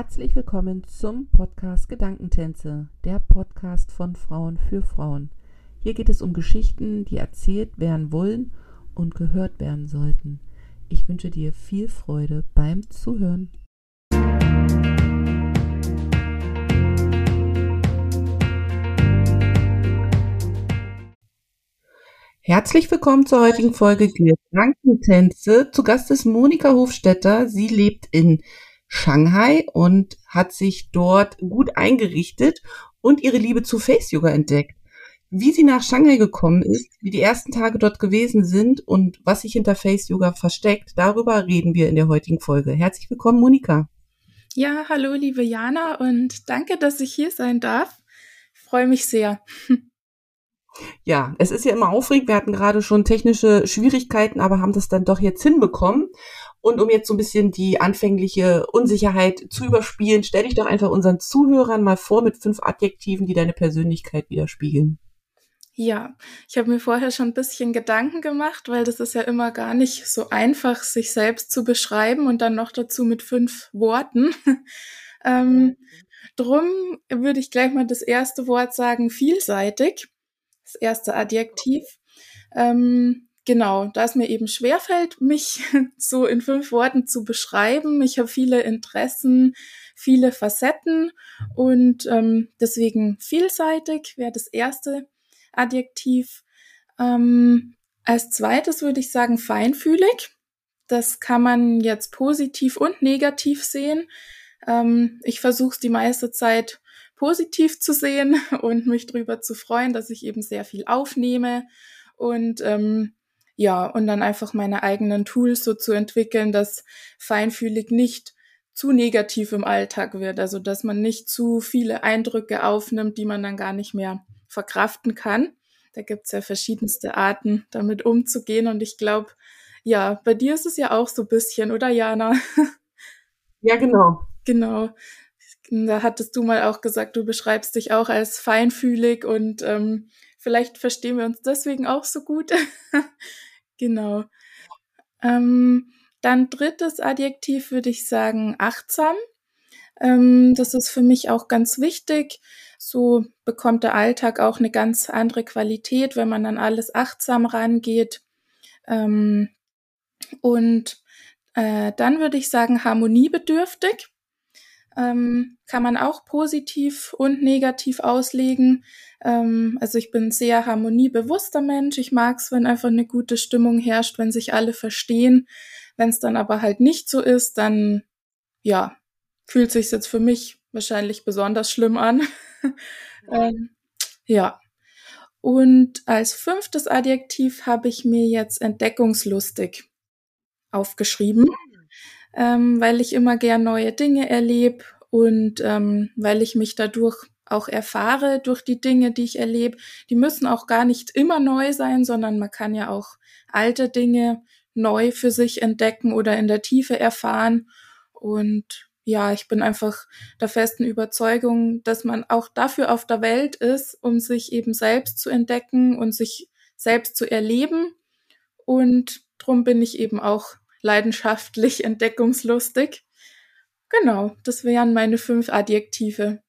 Herzlich willkommen zum Podcast Gedankentänze, der Podcast von Frauen für Frauen. Hier geht es um Geschichten, die erzählt werden wollen und gehört werden sollten. Ich wünsche dir viel Freude beim Zuhören. Herzlich willkommen zur heutigen Folge Gedankentänze. Zu Gast ist Monika Hofstetter. Sie lebt in Shanghai und hat sich dort gut eingerichtet und ihre Liebe zu Face Yoga entdeckt. Wie sie nach Shanghai gekommen ist, wie die ersten Tage dort gewesen sind und was sich hinter Face Yoga versteckt, darüber reden wir in der heutigen Folge. Herzlich willkommen, Monika. Ja, hallo, liebe Jana und danke, dass ich hier sein darf. Ich freue mich sehr. Ja, es ist ja immer aufregend. Wir hatten gerade schon technische Schwierigkeiten, aber haben das dann doch jetzt hinbekommen. Und um jetzt so ein bisschen die anfängliche Unsicherheit zu überspielen, stell dich doch einfach unseren Zuhörern mal vor mit fünf Adjektiven, die deine Persönlichkeit widerspiegeln. Ja, ich habe mir vorher schon ein bisschen Gedanken gemacht, weil das ist ja immer gar nicht so einfach, sich selbst zu beschreiben und dann noch dazu mit fünf Worten. ähm, drum würde ich gleich mal das erste Wort sagen, vielseitig. Das erste Adjektiv. Ähm, genau, da es mir eben schwerfällt, mich so in fünf Worten zu beschreiben. Ich habe viele Interessen, viele Facetten und ähm, deswegen vielseitig wäre das erste Adjektiv. Ähm, als zweites würde ich sagen feinfühlig. Das kann man jetzt positiv und negativ sehen. Ähm, ich versuche es die meiste Zeit positiv zu sehen und mich darüber zu freuen, dass ich eben sehr viel aufnehme und ähm, ja, und dann einfach meine eigenen Tools so zu entwickeln, dass feinfühlig nicht zu negativ im Alltag wird, also dass man nicht zu viele Eindrücke aufnimmt, die man dann gar nicht mehr verkraften kann. Da gibt's ja verschiedenste Arten, damit umzugehen. Und ich glaube, ja, bei dir ist es ja auch so ein bisschen, oder Jana? Ja, genau. Genau. Da hattest du mal auch gesagt, du beschreibst dich auch als feinfühlig und ähm, vielleicht verstehen wir uns deswegen auch so gut. Genau. Ähm, dann drittes Adjektiv würde ich sagen achtsam. Ähm, das ist für mich auch ganz wichtig. So bekommt der Alltag auch eine ganz andere Qualität, wenn man an alles achtsam rangeht. Ähm, und äh, dann würde ich sagen harmoniebedürftig. Ähm, kann man auch positiv und negativ auslegen. Ähm, also ich bin ein sehr harmoniebewusster Mensch. Ich mag es, wenn einfach eine gute Stimmung herrscht, wenn sich alle verstehen. Wenn es dann aber halt nicht so ist, dann ja, fühlt sich jetzt für mich wahrscheinlich besonders schlimm an. ähm, ja. Und als fünftes Adjektiv habe ich mir jetzt entdeckungslustig aufgeschrieben, ähm, weil ich immer gern neue Dinge erlebe und ähm, weil ich mich dadurch auch erfahre durch die Dinge, die ich erlebe. Die müssen auch gar nicht immer neu sein, sondern man kann ja auch alte Dinge neu für sich entdecken oder in der Tiefe erfahren. Und ja, ich bin einfach der festen Überzeugung, dass man auch dafür auf der Welt ist, um sich eben selbst zu entdecken und sich selbst zu erleben. Und drum bin ich eben auch leidenschaftlich entdeckungslustig. Genau, das wären meine fünf Adjektive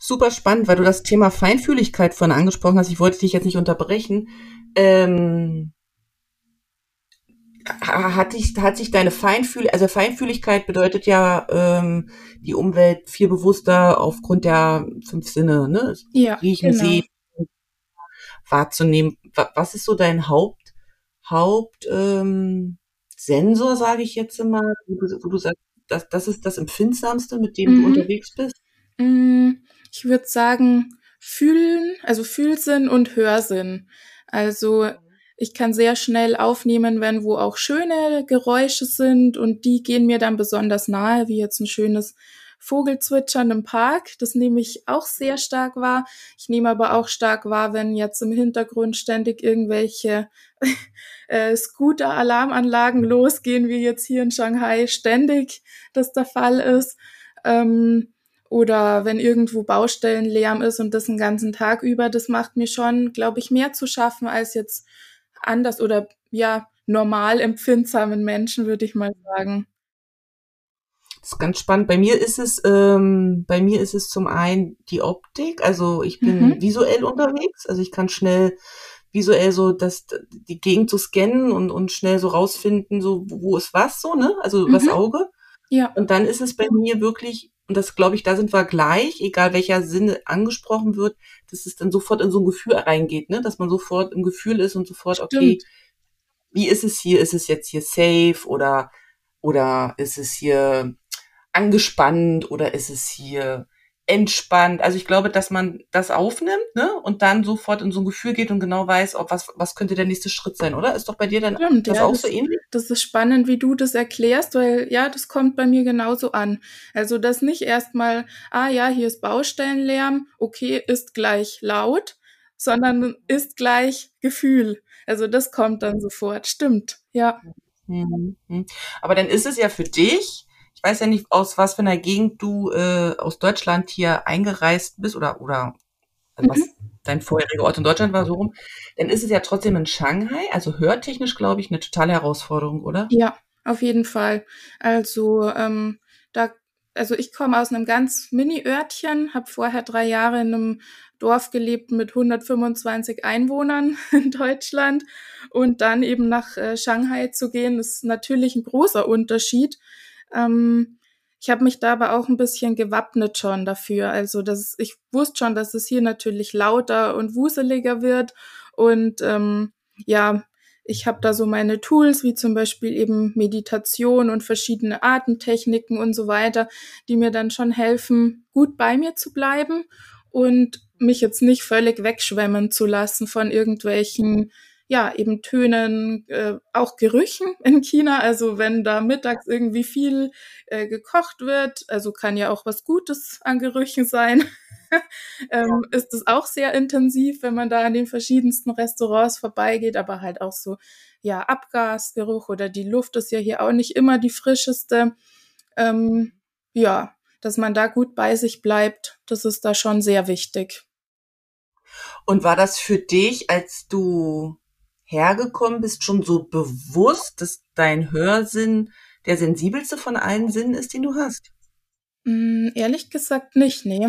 super spannend, weil du das Thema Feinfühligkeit vorhin angesprochen hast. Ich wollte dich jetzt nicht unterbrechen. Ähm, hat, dich, hat sich deine Feinfühligkeit, also Feinfühligkeit bedeutet ja ähm, die Umwelt viel bewusster aufgrund der fünf Sinne, ne? Ja, Riechen, genau. sehen, wahrzunehmen. Was ist so dein Haupt, Haupt ähm, Sensor, sage ich jetzt mal, wo du, wo du sagst, das, das ist das Empfindsamste, mit dem mhm. du unterwegs bist? Mhm ich würde sagen, fühlen, also Fühlsinn und Hörsinn. Also ich kann sehr schnell aufnehmen, wenn wo auch schöne Geräusche sind und die gehen mir dann besonders nahe, wie jetzt ein schönes Vogelzwitschern im Park. Das nehme ich auch sehr stark wahr. Ich nehme aber auch stark wahr, wenn jetzt im Hintergrund ständig irgendwelche äh, Scooter-Alarmanlagen losgehen, wie jetzt hier in Shanghai ständig das der Fall ist. Ähm, oder wenn irgendwo Baustellenlärm ist und das den ganzen Tag über, das macht mir schon, glaube ich, mehr zu schaffen als jetzt anders oder ja, normal empfindsamen Menschen, würde ich mal sagen. Das ist ganz spannend. Bei mir ist es, ähm, bei mir ist es zum einen die Optik. Also ich bin mhm. visuell unterwegs. Also ich kann schnell visuell so das, die Gegend zu so scannen und, und schnell so rausfinden, so wo ist was so, ne? Also mhm. das Auge. Ja. Und dann ist es bei mir wirklich, und das glaube ich, da sind wir gleich, egal welcher Sinne angesprochen wird, dass es dann sofort in so ein Gefühl reingeht, ne? Dass man sofort im Gefühl ist und sofort, Stimmt. okay, wie ist es hier? Ist es jetzt hier safe oder, oder ist es hier angespannt oder ist es hier entspannt. Also ich glaube, dass man das aufnimmt, ne, und dann sofort in so ein Gefühl geht und genau weiß, ob was, was könnte der nächste Schritt sein, oder? Ist doch bei dir dann Stimmt, das ja, auch das, so ähnlich? Das ist spannend, wie du das erklärst, weil ja, das kommt bei mir genauso an. Also das nicht erstmal, ah ja, hier ist Baustellenlärm, okay, ist gleich laut, sondern ist gleich Gefühl. Also das kommt dann sofort. Stimmt, ja. Mhm. Aber dann ist es ja für dich ich weiß ja nicht, aus was für einer Gegend du äh, aus Deutschland hier eingereist bist oder, oder also was mhm. dein vorheriger Ort in Deutschland war, so rum, dann ist es ja trotzdem in Shanghai, also hörtechnisch, glaube ich, eine totale Herausforderung, oder? Ja, auf jeden Fall. Also ähm, da, also ich komme aus einem ganz Mini-Örtchen, habe vorher drei Jahre in einem Dorf gelebt mit 125 Einwohnern in Deutschland und dann eben nach äh, Shanghai zu gehen, ist natürlich ein großer Unterschied. Ähm, ich habe mich da aber auch ein bisschen gewappnet schon dafür. Also das, ich wusste schon, dass es hier natürlich lauter und wuseliger wird. Und ähm, ja, ich habe da so meine Tools, wie zum Beispiel eben Meditation und verschiedene Atemtechniken und so weiter, die mir dann schon helfen, gut bei mir zu bleiben und mich jetzt nicht völlig wegschwemmen zu lassen von irgendwelchen ja, eben Tönen, äh, auch Gerüchen in China. Also wenn da mittags irgendwie viel äh, gekocht wird, also kann ja auch was Gutes an Gerüchen sein, ähm, ja. ist es auch sehr intensiv, wenn man da an den verschiedensten Restaurants vorbeigeht, aber halt auch so, ja, Abgasgeruch oder die Luft ist ja hier auch nicht immer die frischeste. Ähm, ja, dass man da gut bei sich bleibt, das ist da schon sehr wichtig. Und war das für dich, als du hergekommen bist, schon so bewusst, dass dein Hörsinn der sensibelste von allen Sinnen ist, den du hast? Mm, ehrlich gesagt nicht, nee.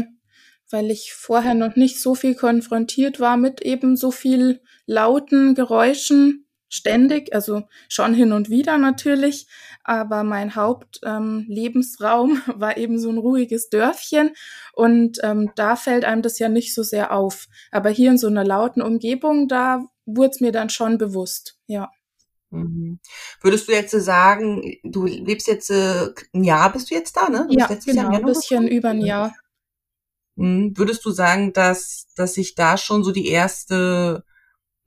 Weil ich vorher noch nicht so viel konfrontiert war mit eben so viel lauten Geräuschen ständig, also schon hin und wieder natürlich, aber mein Hauptlebensraum ähm, war eben so ein ruhiges Dörfchen und ähm, da fällt einem das ja nicht so sehr auf. Aber hier in so einer lauten Umgebung, da wurde es mir dann schon bewusst, ja. Mhm. Würdest du jetzt sagen, du lebst jetzt äh, ein Jahr, bist du jetzt da, ne? Du ja, genau, ein bisschen über ein Jahr. Mhm. Würdest du sagen, dass, dass sich da schon so die erste,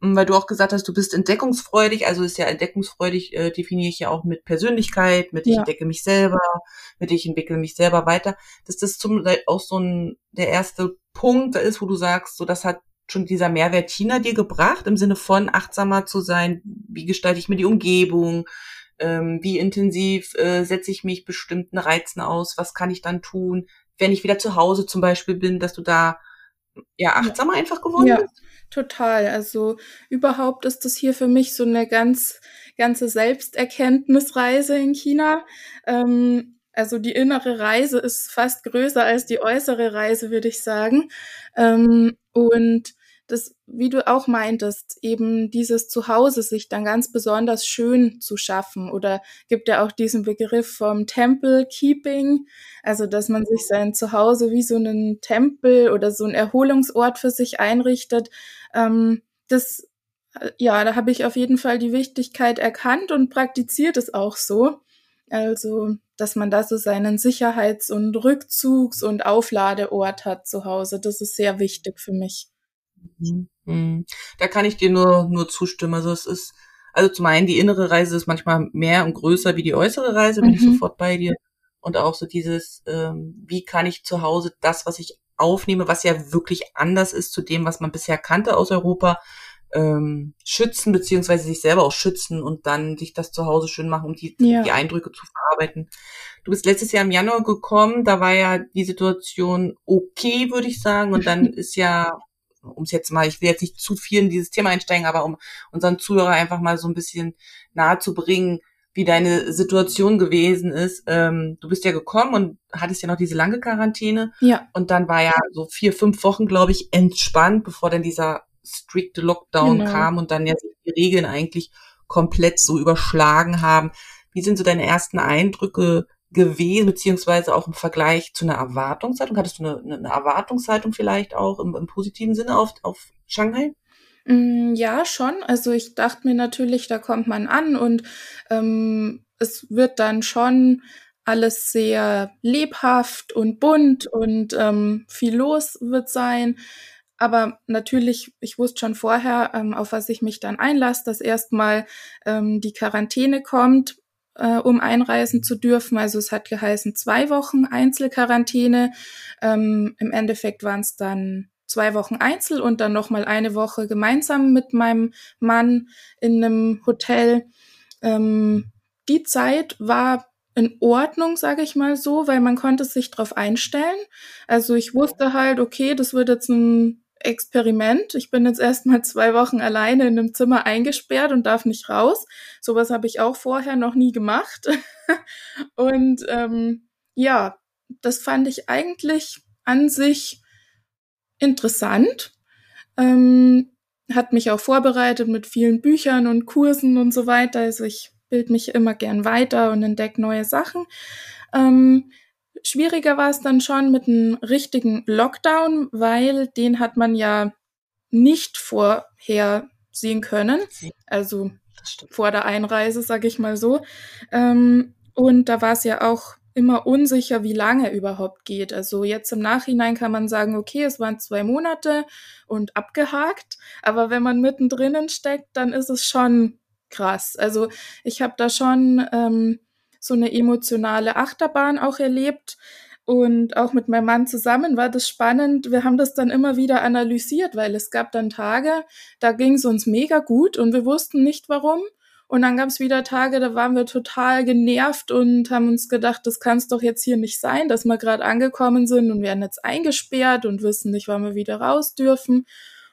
weil du auch gesagt hast, du bist entdeckungsfreudig, also ist ja entdeckungsfreudig, äh, definiere ich ja auch mit Persönlichkeit, mit ich entdecke mich selber, mit ich entwickle mich selber weiter, dass das zum auch so ein der erste Punkt ist, wo du sagst, so das hat schon dieser Mehrwert China dir gebracht, im Sinne von achtsamer zu sein? Wie gestalte ich mir die Umgebung? Ähm, wie intensiv äh, setze ich mich bestimmten Reizen aus? Was kann ich dann tun, wenn ich wieder zu Hause zum Beispiel bin, dass du da ja achtsamer einfach geworden ja, bist? Total. Also überhaupt ist das hier für mich so eine ganz ganze Selbsterkenntnisreise in China. Ähm, also die innere Reise ist fast größer als die äußere Reise, würde ich sagen. Ähm, und das, wie du auch meintest, eben dieses Zuhause sich dann ganz besonders schön zu schaffen oder gibt ja auch diesen Begriff vom Temple Keeping, also dass man sich sein Zuhause wie so einen Tempel oder so einen Erholungsort für sich einrichtet. Ähm, das, ja, da habe ich auf jeden Fall die Wichtigkeit erkannt und praktiziert es auch so. Also, dass man da so seinen Sicherheits- und Rückzugs- und Aufladeort hat zu Hause. Das ist sehr wichtig für mich. Mhm. Mhm. Da kann ich dir nur, nur zustimmen. Also es ist, also zum einen die innere Reise ist manchmal mehr und größer wie die äußere Reise, bin mhm. ich sofort bei dir. Und auch so dieses, ähm, wie kann ich zu Hause das, was ich aufnehme, was ja wirklich anders ist zu dem, was man bisher kannte aus Europa, ähm, schützen, beziehungsweise sich selber auch schützen und dann sich das zu Hause schön machen, um die, ja. die Eindrücke zu verarbeiten. Du bist letztes Jahr im Januar gekommen, da war ja die Situation okay, würde ich sagen. Und dann ist ja, um es jetzt mal, ich will jetzt nicht zu viel in dieses Thema einsteigen, aber um unseren Zuhörer einfach mal so ein bisschen nahe zu bringen, wie deine Situation gewesen ist. Ähm, du bist ja gekommen und hattest ja noch diese lange Quarantäne. Ja. Und dann war ja so vier, fünf Wochen, glaube ich, entspannt, bevor dann dieser strikte Lockdown genau. kam und dann ja die Regeln eigentlich komplett so überschlagen haben. Wie sind so deine ersten Eindrücke gewesen, beziehungsweise auch im Vergleich zu einer Erwartungshaltung? Hattest du eine, eine Erwartungshaltung vielleicht auch im, im positiven Sinne auf, auf Shanghai? Mm, ja, schon. Also ich dachte mir natürlich, da kommt man an und ähm, es wird dann schon alles sehr lebhaft und bunt und ähm, viel los wird sein. Aber natürlich, ich wusste schon vorher, ähm, auf was ich mich dann einlasse, dass erstmal ähm, die Quarantäne kommt, äh, um einreisen zu dürfen. Also es hat geheißen zwei Wochen Einzelquarantäne. Ähm, Im Endeffekt waren es dann zwei Wochen Einzel und dann noch mal eine Woche gemeinsam mit meinem Mann in einem Hotel. Ähm, die Zeit war in Ordnung, sage ich mal so, weil man konnte sich darauf einstellen. Also ich wusste halt, okay, das wird jetzt ein Experiment. Ich bin jetzt erstmal zwei Wochen alleine in einem Zimmer eingesperrt und darf nicht raus. Sowas habe ich auch vorher noch nie gemacht. und ähm, ja, das fand ich eigentlich an sich interessant. Ähm, hat mich auch vorbereitet mit vielen Büchern und Kursen und so weiter. Also ich bild mich immer gern weiter und entdecke neue Sachen. Ähm, schwieriger war es dann schon mit einem richtigen Lockdown, weil den hat man ja nicht vorhersehen können. Also vor der Einreise, sage ich mal so. Ähm, und da war es ja auch immer unsicher, wie lange überhaupt geht. Also jetzt im Nachhinein kann man sagen, okay, es waren zwei Monate und abgehakt. Aber wenn man mittendrin steckt, dann ist es schon krass. Also ich habe da schon ähm, so eine emotionale Achterbahn auch erlebt. Und auch mit meinem Mann zusammen war das spannend. Wir haben das dann immer wieder analysiert, weil es gab dann Tage, da ging es uns mega gut und wir wussten nicht warum. Und dann gab es wieder Tage, da waren wir total genervt und haben uns gedacht, das kann es doch jetzt hier nicht sein, dass wir gerade angekommen sind und werden jetzt eingesperrt und wissen nicht, wann wir wieder raus dürfen.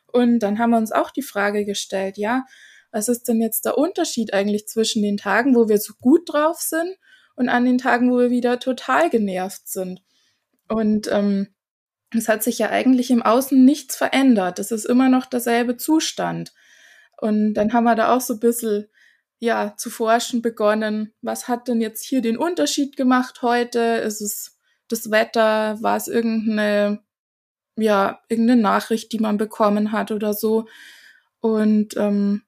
Und dann haben wir uns auch die Frage gestellt, ja, was ist denn jetzt der Unterschied eigentlich zwischen den Tagen, wo wir so gut drauf sind und an den Tagen, wo wir wieder total genervt sind? Und ähm, es hat sich ja eigentlich im Außen nichts verändert. Es ist immer noch derselbe Zustand. Und dann haben wir da auch so ein bisschen ja, zu forschen begonnen. Was hat denn jetzt hier den Unterschied gemacht heute? Ist es das Wetter? War es irgendeine, ja, irgendeine Nachricht, die man bekommen hat oder so? Und ähm,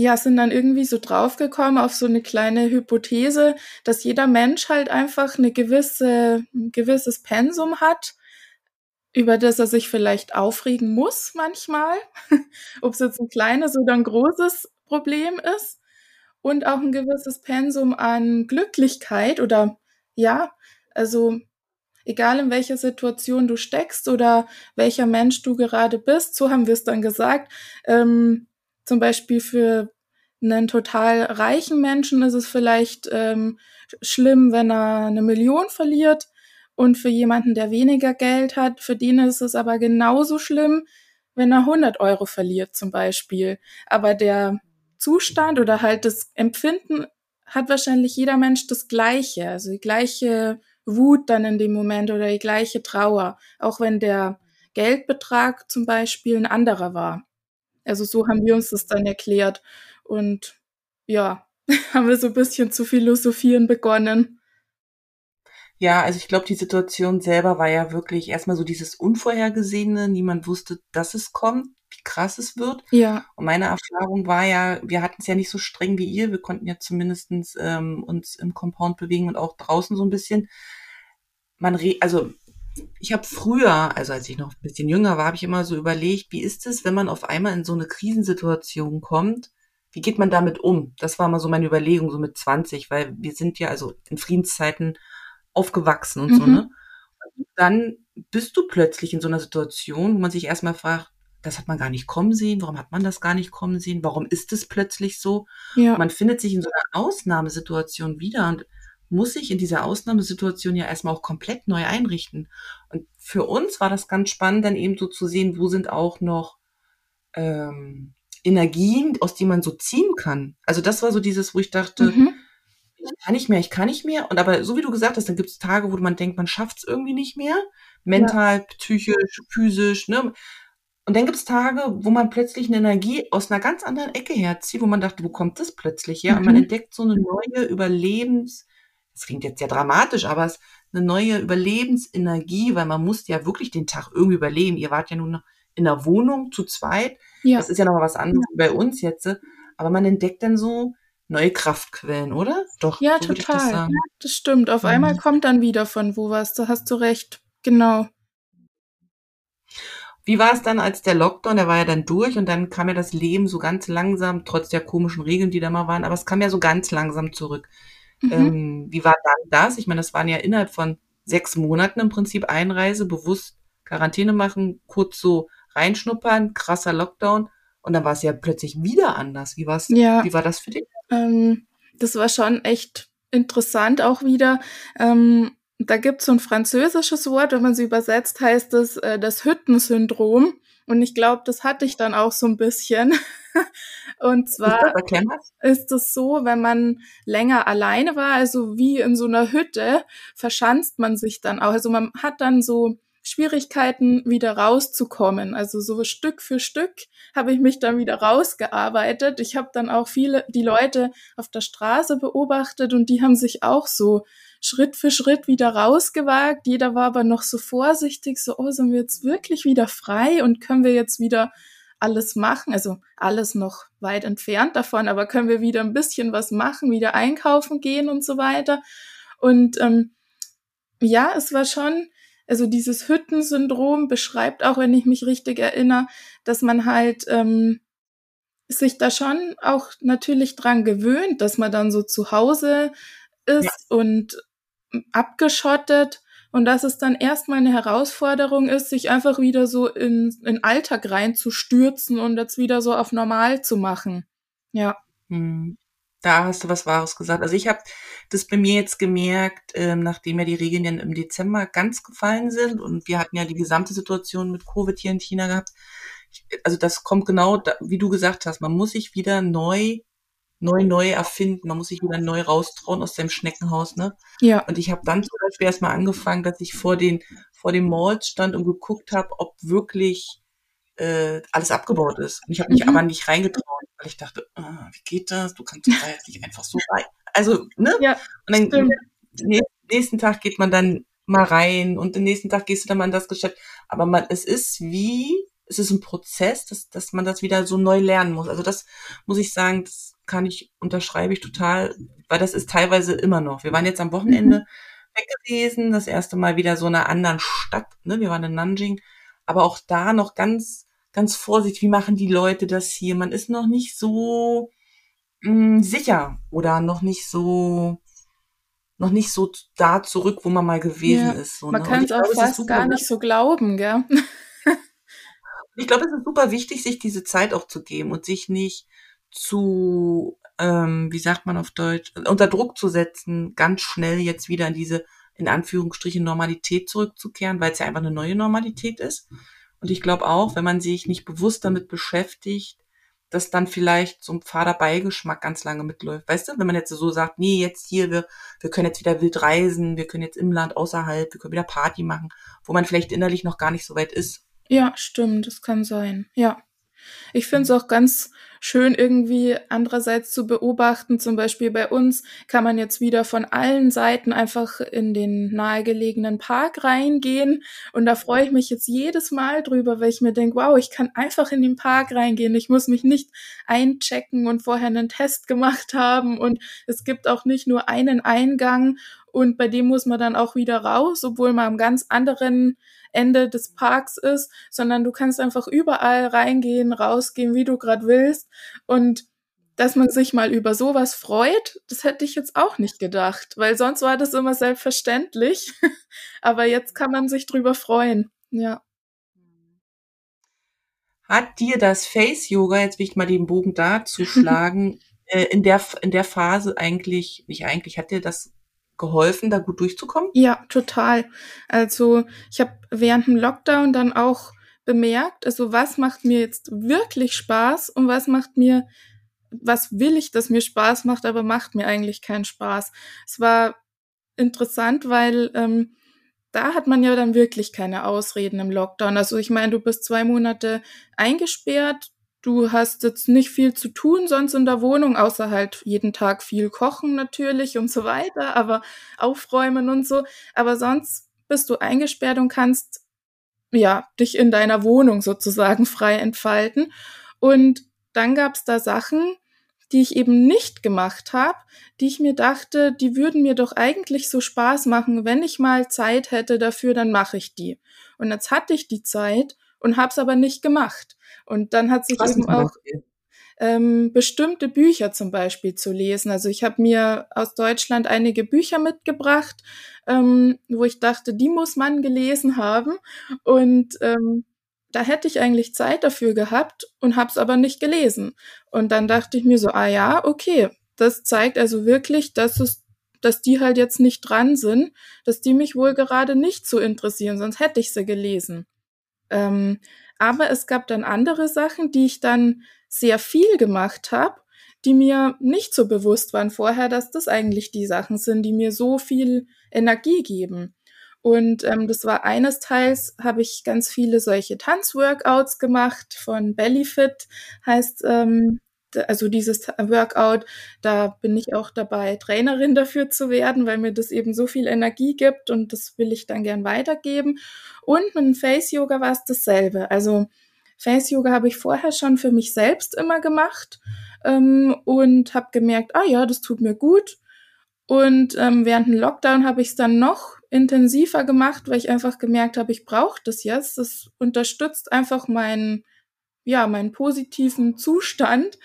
ja, sind dann irgendwie so draufgekommen auf so eine kleine Hypothese, dass jeder Mensch halt einfach eine gewisse, ein gewisses Pensum hat, über das er sich vielleicht aufregen muss manchmal. Ob es jetzt ein kleines oder ein großes Problem ist und auch ein gewisses Pensum an Glücklichkeit oder ja, also egal in welcher Situation du steckst oder welcher Mensch du gerade bist, so haben wir es dann gesagt. Ähm, zum Beispiel für einen total reichen Menschen ist es vielleicht ähm, schlimm, wenn er eine Million verliert. Und für jemanden, der weniger Geld hat, für den ist es aber genauso schlimm, wenn er 100 Euro verliert zum Beispiel. Aber der Zustand oder halt das Empfinden hat wahrscheinlich jeder Mensch das Gleiche, also die gleiche Wut dann in dem Moment oder die gleiche Trauer, auch wenn der Geldbetrag zum Beispiel ein anderer war. Also so haben wir uns das dann erklärt und ja, haben wir so ein bisschen zu philosophieren begonnen. Ja, also ich glaube, die Situation selber war ja wirklich erstmal so dieses Unvorhergesehene. Niemand wusste, dass es kommt wie krass es wird. Ja. Und meine Erfahrung war ja, wir hatten es ja nicht so streng wie ihr. Wir konnten ja zumindestens ähm, uns im Compound bewegen und auch draußen so ein bisschen. Man re also ich habe früher, also als ich noch ein bisschen jünger war, habe ich immer so überlegt, wie ist es, wenn man auf einmal in so eine Krisensituation kommt? Wie geht man damit um? Das war mal so meine Überlegung, so mit 20, weil wir sind ja also in Friedenszeiten aufgewachsen und mhm. so, ne? Und dann bist du plötzlich in so einer Situation, wo man sich erstmal fragt, das hat man gar nicht kommen sehen, warum hat man das gar nicht kommen sehen, warum ist es plötzlich so? Ja. Man findet sich in so einer Ausnahmesituation wieder und muss sich in dieser Ausnahmesituation ja erstmal auch komplett neu einrichten. Und für uns war das ganz spannend, dann eben so zu sehen, wo sind auch noch ähm, Energien, aus denen man so ziehen kann. Also das war so dieses, wo ich dachte, mhm. kann nicht mehr, ich kann nicht mehr. Und aber so wie du gesagt hast, dann gibt es Tage, wo man denkt, man schafft es irgendwie nicht mehr. Mental, ja. psychisch, physisch, ne? Und dann gibt es Tage, wo man plötzlich eine Energie aus einer ganz anderen Ecke herzieht, wo man dachte, wo kommt das plötzlich her? Mhm. Und man mhm. entdeckt so eine neue Überlebens, das klingt jetzt ja dramatisch, aber es ist eine neue Überlebensenergie, weil man muss ja wirklich den Tag irgendwie überleben. Ihr wart ja nun in der Wohnung zu zweit. Ja. Das ist ja noch mal was anderes ja. bei uns jetzt. Aber man entdeckt dann so neue Kraftquellen, oder? Doch. Ja, so total. Das, ja, das, stimmt. Auf mhm. einmal kommt dann wieder von wo was. Da hast du recht. Genau. Wie war es dann, als der Lockdown, der war ja dann durch und dann kam ja das Leben so ganz langsam, trotz der komischen Regeln, die da mal waren, aber es kam ja so ganz langsam zurück. Mhm. Ähm, wie war dann das? Ich meine, das waren ja innerhalb von sechs Monaten im Prinzip Einreise, bewusst Quarantäne machen, kurz so reinschnuppern, krasser Lockdown und dann war es ja plötzlich wieder anders. Wie, war's, ja. wie war das für dich? Ähm, das war schon echt interessant auch wieder. Ähm, da gibt es so ein französisches Wort, wenn man sie übersetzt, heißt es äh, das Hüttensyndrom. Und ich glaube, das hatte ich dann auch so ein bisschen. Und zwar ist es so, wenn man länger alleine war, also wie in so einer Hütte, verschanzt man sich dann auch. Also man hat dann so Schwierigkeiten, wieder rauszukommen. Also so Stück für Stück habe ich mich dann wieder rausgearbeitet. Ich habe dann auch viele, die Leute auf der Straße beobachtet und die haben sich auch so Schritt für Schritt wieder rausgewagt. Jeder war aber noch so vorsichtig, so, oh, sind wir jetzt wirklich wieder frei und können wir jetzt wieder alles machen? Also alles noch weit entfernt davon, aber können wir wieder ein bisschen was machen, wieder einkaufen gehen und so weiter. Und ähm, ja, es war schon, also dieses Hüttensyndrom beschreibt auch, wenn ich mich richtig erinnere, dass man halt ähm, sich da schon auch natürlich dran gewöhnt, dass man dann so zu Hause ist ja. und abgeschottet und dass es dann erstmal eine Herausforderung ist, sich einfach wieder so in, in Alltag reinzustürzen und jetzt wieder so auf normal zu machen. Ja. Hm. Da hast du was Wahres gesagt. Also ich habe das bei mir jetzt gemerkt, ähm, nachdem ja die Regeln dann im Dezember ganz gefallen sind und wir hatten ja die gesamte Situation mit Covid hier in China gehabt. Also das kommt genau, da, wie du gesagt hast, man muss sich wieder neu, neu, neu erfinden. Man muss sich wieder neu raustrauen aus dem Schneckenhaus, ne? Ja. Und ich habe dann zum Beispiel erstmal angefangen, dass ich vor den, vor dem Malls stand und geguckt habe, ob wirklich äh, alles abgebaut ist. Und ich habe mich mhm. aber nicht reingetraut, weil ich dachte, oh, wie geht das? Du kannst da jetzt nicht einfach so rein. Also, ne? Ja, und dann stimmt. nächsten Tag geht man dann mal rein und den nächsten Tag gehst du dann mal in das Geschäft. Aber man, es ist wie, es ist ein Prozess, dass, dass man das wieder so neu lernen muss. Also das muss ich sagen, das kann ich, unterschreibe ich total, weil das ist teilweise immer noch. Wir waren jetzt am Wochenende mhm. weg gewesen, das erste Mal wieder so in einer anderen Stadt, ne? Wir waren in Nanjing, aber auch da noch ganz ganz vorsichtig, wie machen die Leute das hier? Man ist noch nicht so mh, hm, sicher oder noch nicht so noch nicht so da zurück, wo man mal gewesen ja, ist. So, man ne? kann es auch fast gar nicht so glauben, gell? ich glaube, es ist super wichtig, sich diese Zeit auch zu geben und sich nicht zu, ähm, wie sagt man auf Deutsch, unter Druck zu setzen, ganz schnell jetzt wieder in diese, in Anführungsstrichen, Normalität zurückzukehren, weil es ja einfach eine neue Normalität ist. Und ich glaube auch, wenn man sich nicht bewusst damit beschäftigt, dass dann vielleicht so ein fader Beigeschmack ganz lange mitläuft. Weißt du, wenn man jetzt so sagt, nee, jetzt hier, wir, wir können jetzt wieder wild reisen, wir können jetzt im Land außerhalb, wir können wieder Party machen, wo man vielleicht innerlich noch gar nicht so weit ist. Ja, stimmt, das kann sein. Ja. Ich finde es auch ganz schön irgendwie andererseits zu beobachten. Zum Beispiel bei uns kann man jetzt wieder von allen Seiten einfach in den nahegelegenen Park reingehen. Und da freue ich mich jetzt jedes Mal drüber, weil ich mir denke, wow, ich kann einfach in den Park reingehen. Ich muss mich nicht einchecken und vorher einen Test gemacht haben. Und es gibt auch nicht nur einen Eingang und bei dem muss man dann auch wieder raus, obwohl man am ganz anderen Ende des Parks ist, sondern du kannst einfach überall reingehen, rausgehen, wie du gerade willst. Und dass man sich mal über sowas freut, das hätte ich jetzt auch nicht gedacht, weil sonst war das immer selbstverständlich. Aber jetzt kann man sich drüber freuen. Ja. Hat dir das Face Yoga, jetzt will ich mal den Bogen dazu schlagen, äh, in der in der Phase eigentlich, nicht eigentlich, hat dir das geholfen, da gut durchzukommen? Ja, total. Also ich habe während dem Lockdown dann auch bemerkt, also was macht mir jetzt wirklich Spaß und was macht mir was will ich, das mir Spaß macht, aber macht mir eigentlich keinen Spaß. Es war interessant, weil ähm, da hat man ja dann wirklich keine Ausreden im Lockdown. Also ich meine, du bist zwei Monate eingesperrt, du hast jetzt nicht viel zu tun sonst in der Wohnung, außer halt jeden Tag viel kochen natürlich und so weiter, aber aufräumen und so. Aber sonst bist du eingesperrt und kannst ja dich in deiner Wohnung sozusagen frei entfalten. Und dann gab's da Sachen, die ich eben nicht gemacht habe, die ich mir dachte, die würden mir doch eigentlich so Spaß machen, wenn ich mal Zeit hätte dafür, dann mache ich die. Und jetzt hatte ich die Zeit und habe es aber nicht gemacht. Und dann hat sich Was eben auch ähm, bestimmte Bücher zum Beispiel zu lesen. Also ich habe mir aus Deutschland einige Bücher mitgebracht, ähm, wo ich dachte, die muss man gelesen haben. Und ähm, da hätte ich eigentlich Zeit dafür gehabt und habe es aber nicht gelesen. Und dann dachte ich mir so, ah ja, okay, das zeigt also wirklich, dass es dass die halt jetzt nicht dran sind, dass die mich wohl gerade nicht so interessieren, sonst hätte ich sie gelesen. Ähm, aber es gab dann andere Sachen, die ich dann sehr viel gemacht habe, die mir nicht so bewusst waren vorher, dass das eigentlich die Sachen sind, die mir so viel Energie geben. Und ähm, das war eines Teils, habe ich ganz viele solche Tanzworkouts gemacht von Bellyfit, heißt ähm, also dieses Workout, da bin ich auch dabei, Trainerin dafür zu werden, weil mir das eben so viel Energie gibt und das will ich dann gern weitergeben. Und mit dem Face Yoga war es dasselbe. Also Face Yoga habe ich vorher schon für mich selbst immer gemacht ähm, und habe gemerkt, ah ja, das tut mir gut. Und ähm, während dem Lockdown habe ich es dann noch intensiver gemacht, weil ich einfach gemerkt habe, ich brauche das jetzt. Das unterstützt einfach meinen, ja, meinen positiven Zustand.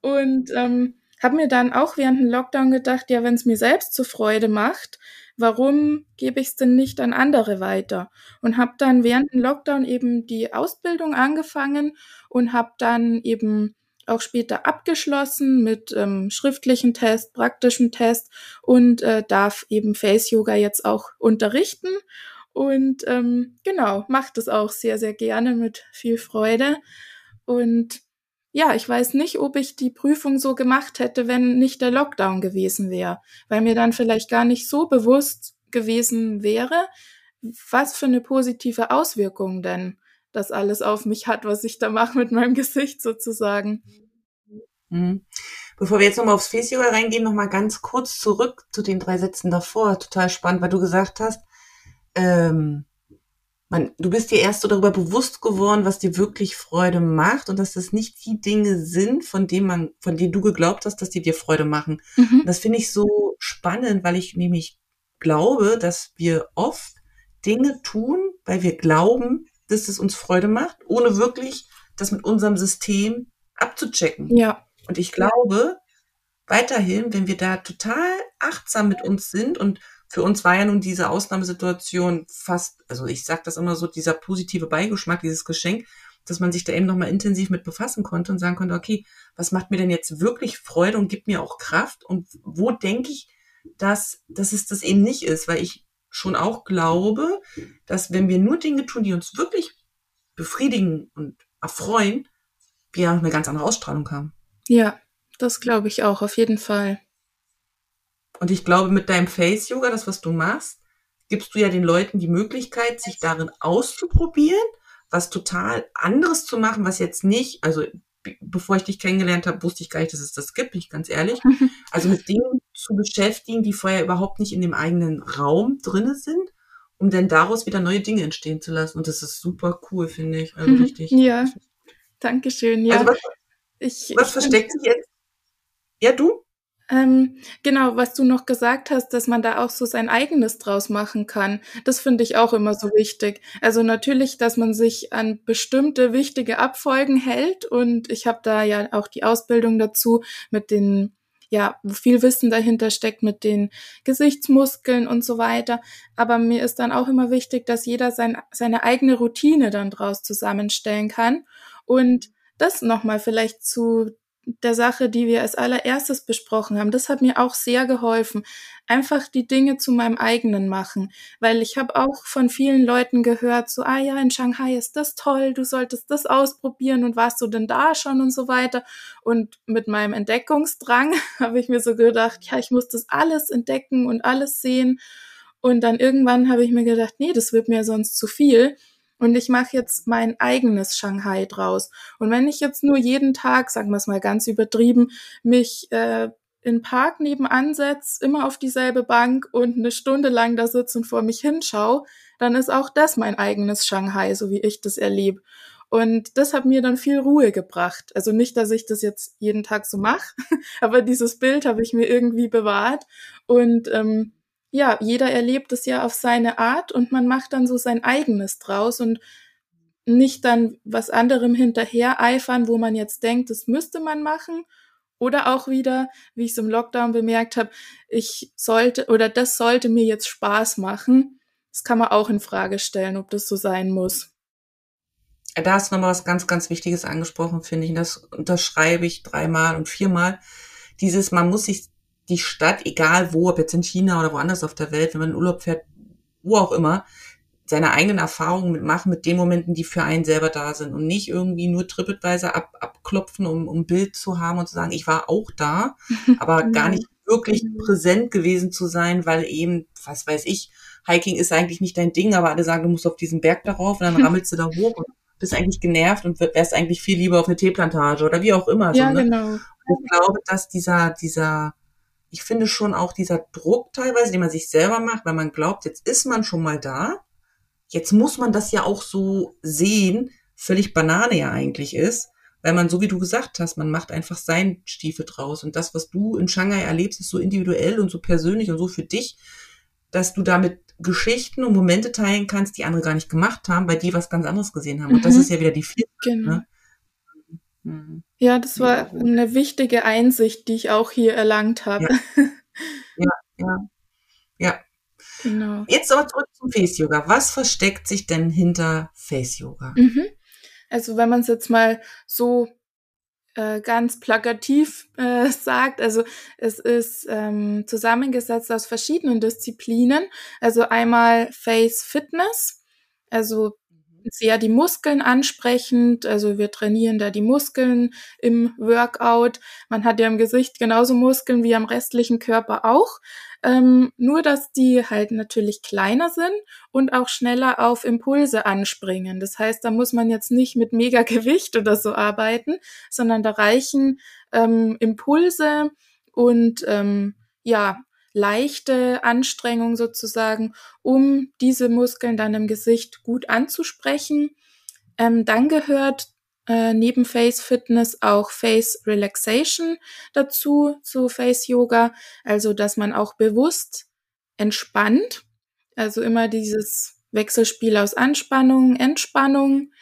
Und ähm, habe mir dann auch während dem Lockdown gedacht, ja, wenn es mir selbst zur Freude macht, warum gebe ich es denn nicht an andere weiter? Und habe dann während dem Lockdown eben die Ausbildung angefangen und habe dann eben auch später abgeschlossen mit ähm, schriftlichen Test, praktischen Test und äh, darf eben Face Yoga jetzt auch unterrichten. Und ähm, genau, macht es auch sehr, sehr gerne mit viel Freude. Und ja, ich weiß nicht, ob ich die Prüfung so gemacht hätte, wenn nicht der Lockdown gewesen wäre, weil mir dann vielleicht gar nicht so bewusst gewesen wäre, was für eine positive Auswirkung denn das alles auf mich hat, was ich da mache mit meinem Gesicht sozusagen. Mhm. Bevor wir jetzt nochmal aufs Face Yoga reingehen, nochmal ganz kurz zurück zu den drei Sätzen davor. Total spannend, weil du gesagt hast, ähm, man, du bist dir erst so darüber bewusst geworden, was dir wirklich Freude macht und dass das nicht die Dinge sind, von denen man, von denen du geglaubt hast, dass die dir Freude machen. Mhm. Das finde ich so spannend, weil ich nämlich glaube, dass wir oft Dinge tun, weil wir glauben, dass es uns Freude macht, ohne wirklich das mit unserem System abzuchecken. Ja. Und ich glaube, weiterhin, wenn wir da total achtsam mit uns sind und für uns war ja nun diese Ausnahmesituation fast, also ich sage das immer so, dieser positive Beigeschmack, dieses Geschenk, dass man sich da eben nochmal intensiv mit befassen konnte und sagen konnte, okay, was macht mir denn jetzt wirklich Freude und gibt mir auch Kraft und wo denke ich, dass, dass es das eben nicht ist, weil ich schon auch glaube, dass wenn wir nur Dinge tun, die uns wirklich befriedigen und erfreuen, wir eine ganz andere Ausstrahlung haben. Ja, das glaube ich auch, auf jeden Fall. Und ich glaube, mit deinem Face-Yoga, das, was du machst, gibst du ja den Leuten die Möglichkeit, sich darin auszuprobieren, was total anderes zu machen, was jetzt nicht, also bevor ich dich kennengelernt habe, wusste ich gar nicht, dass es das gibt, bin ich ganz ehrlich. Also mit Dingen zu beschäftigen, die vorher überhaupt nicht in dem eigenen Raum drinne sind, um dann daraus wieder neue Dinge entstehen zu lassen. Und das ist super cool, finde ich. Also richtig. Ja, Dankeschön. Ja. Also was, ich, was ich versteckt sich jetzt? Ja, du? Ähm, genau, was du noch gesagt hast, dass man da auch so sein eigenes draus machen kann, das finde ich auch immer so wichtig. Also natürlich, dass man sich an bestimmte wichtige Abfolgen hält und ich habe da ja auch die Ausbildung dazu mit den ja, wo viel Wissen dahinter steckt mit den Gesichtsmuskeln und so weiter. Aber mir ist dann auch immer wichtig, dass jeder sein, seine eigene Routine dann draus zusammenstellen kann und das nochmal vielleicht zu der Sache, die wir als allererstes besprochen haben. Das hat mir auch sehr geholfen. Einfach die Dinge zu meinem eigenen machen, weil ich habe auch von vielen Leuten gehört, so, ah ja, in Shanghai ist das toll, du solltest das ausprobieren und warst du denn da schon und so weiter. Und mit meinem Entdeckungsdrang habe ich mir so gedacht, ja, ich muss das alles entdecken und alles sehen. Und dann irgendwann habe ich mir gedacht, nee, das wird mir sonst zu viel und ich mache jetzt mein eigenes Shanghai draus. Und wenn ich jetzt nur jeden Tag, sagen wir es mal ganz übertrieben, mich äh, in Park nebenan setze, immer auf dieselbe Bank und eine Stunde lang da sitze und vor mich hinschaue, dann ist auch das mein eigenes Shanghai, so wie ich das erlebe. Und das hat mir dann viel Ruhe gebracht. Also nicht, dass ich das jetzt jeden Tag so mache, aber dieses Bild habe ich mir irgendwie bewahrt. Und ähm, ja, jeder erlebt es ja auf seine Art und man macht dann so sein eigenes draus und nicht dann was anderem hinterher eifern, wo man jetzt denkt, das müsste man machen. Oder auch wieder, wie ich es im Lockdown bemerkt habe, ich sollte oder das sollte mir jetzt Spaß machen. Das kann man auch in Frage stellen, ob das so sein muss. Da hast du nochmal was ganz, ganz Wichtiges angesprochen, finde ich. das unterschreibe ich dreimal und viermal. Dieses, man muss sich die Stadt, egal wo, ob jetzt in China oder woanders auf der Welt, wenn man in Urlaub fährt, wo auch immer, seine eigenen Erfahrungen mitmachen mit den Momenten, die für einen selber da sind und nicht irgendwie nur TripAdvisor ab, abklopfen, um, um Bild zu haben und zu sagen, ich war auch da, aber gar nicht wirklich mhm. präsent gewesen zu sein, weil eben, was weiß ich, Hiking ist eigentlich nicht dein Ding, aber alle sagen, du musst auf diesen Berg darauf und dann rammelst du da hoch und bist eigentlich genervt und wärst eigentlich viel lieber auf eine Teeplantage oder wie auch immer. Ja, so, ne? genau. Und ich glaube, dass dieser, dieser, ich finde schon auch dieser Druck teilweise, den man sich selber macht, weil man glaubt, jetzt ist man schon mal da, jetzt muss man das ja auch so sehen, völlig Banane ja eigentlich ist, weil man, so wie du gesagt hast, man macht einfach sein Stiefel draus. Und das, was du in Shanghai erlebst, ist so individuell und so persönlich und so für dich, dass du damit Geschichten und Momente teilen kannst, die andere gar nicht gemacht haben, weil die was ganz anderes gesehen haben. Und das mhm. ist ja wieder die vierte. Genau. Ne? Mhm. Ja, das war eine wichtige Einsicht, die ich auch hier erlangt habe. Ja, ja, ja. ja. Genau. Jetzt aber zurück zum Face Yoga. Was versteckt sich denn hinter Face Yoga? Mhm. Also wenn man es jetzt mal so äh, ganz plakativ äh, sagt, also es ist ähm, zusammengesetzt aus verschiedenen Disziplinen. Also einmal Face Fitness, also sehr die Muskeln ansprechend. Also wir trainieren da die Muskeln im Workout. Man hat ja im Gesicht genauso Muskeln wie am restlichen Körper auch. Ähm, nur, dass die halt natürlich kleiner sind und auch schneller auf Impulse anspringen. Das heißt, da muss man jetzt nicht mit mega Gewicht oder so arbeiten, sondern da reichen ähm, Impulse und ähm, ja, leichte Anstrengung sozusagen, um diese Muskeln dann im Gesicht gut anzusprechen. Ähm, dann gehört äh, neben Face Fitness auch Face Relaxation dazu, zu Face Yoga. Also, dass man auch bewusst entspannt. Also immer dieses Wechselspiel aus Anspannung, Entspannung.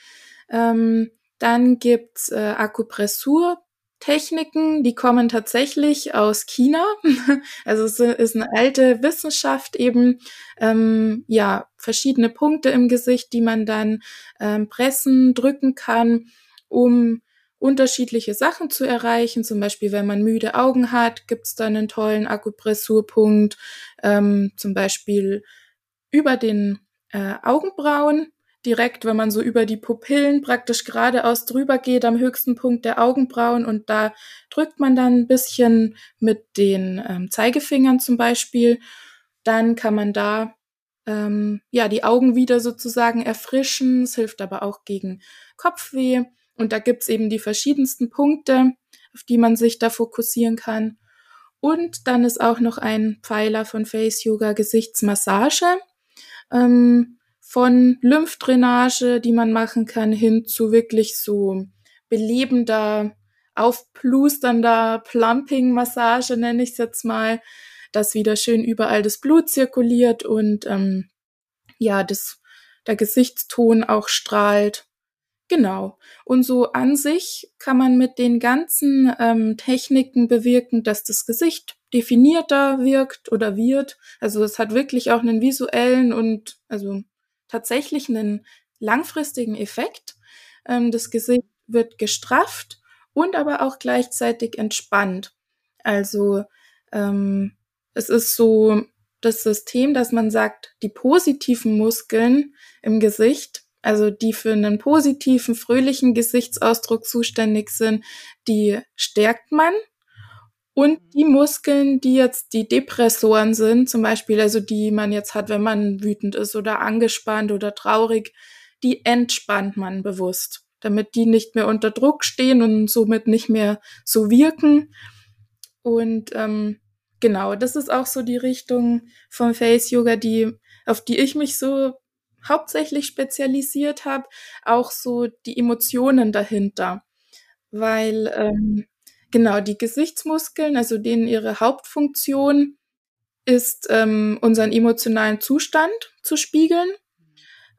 Ähm, dann gibt's äh, Akupressur Techniken, die kommen tatsächlich aus China. Also es ist eine alte Wissenschaft eben, ähm, ja, verschiedene Punkte im Gesicht, die man dann ähm, pressen, drücken kann, um unterschiedliche Sachen zu erreichen. Zum Beispiel, wenn man müde Augen hat, gibt es dann einen tollen Akupressurpunkt, ähm, zum Beispiel über den äh, Augenbrauen direkt, wenn man so über die Pupillen praktisch geradeaus drüber geht, am höchsten Punkt der Augenbrauen und da drückt man dann ein bisschen mit den ähm, Zeigefingern zum Beispiel. Dann kann man da ähm, ja die Augen wieder sozusagen erfrischen. Es hilft aber auch gegen Kopfweh. Und da gibt's eben die verschiedensten Punkte, auf die man sich da fokussieren kann. Und dann ist auch noch ein Pfeiler von Face Yoga Gesichtsmassage. Ähm, von Lymphdrainage, die man machen kann, hin zu wirklich so belebender, aufplusternder Plumping-Massage, nenne ich es jetzt mal, dass wieder schön überall das Blut zirkuliert und ähm, ja, das, der Gesichtston auch strahlt. Genau. Und so an sich kann man mit den ganzen ähm, Techniken bewirken, dass das Gesicht definierter wirkt oder wird. Also es hat wirklich auch einen visuellen und also tatsächlich einen langfristigen Effekt. Ähm, das Gesicht wird gestrafft und aber auch gleichzeitig entspannt. Also ähm, es ist so das System, dass man sagt, die positiven Muskeln im Gesicht, also die für einen positiven, fröhlichen Gesichtsausdruck zuständig sind, die stärkt man. Und die Muskeln, die jetzt die Depressoren sind, zum Beispiel, also die man jetzt hat, wenn man wütend ist oder angespannt oder traurig, die entspannt man bewusst, damit die nicht mehr unter Druck stehen und somit nicht mehr so wirken. Und ähm, genau, das ist auch so die Richtung vom Face Yoga, die auf die ich mich so hauptsächlich spezialisiert habe, auch so die Emotionen dahinter, weil ähm, genau die Gesichtsmuskeln, also denen ihre Hauptfunktion ist, ähm, unseren emotionalen Zustand zu spiegeln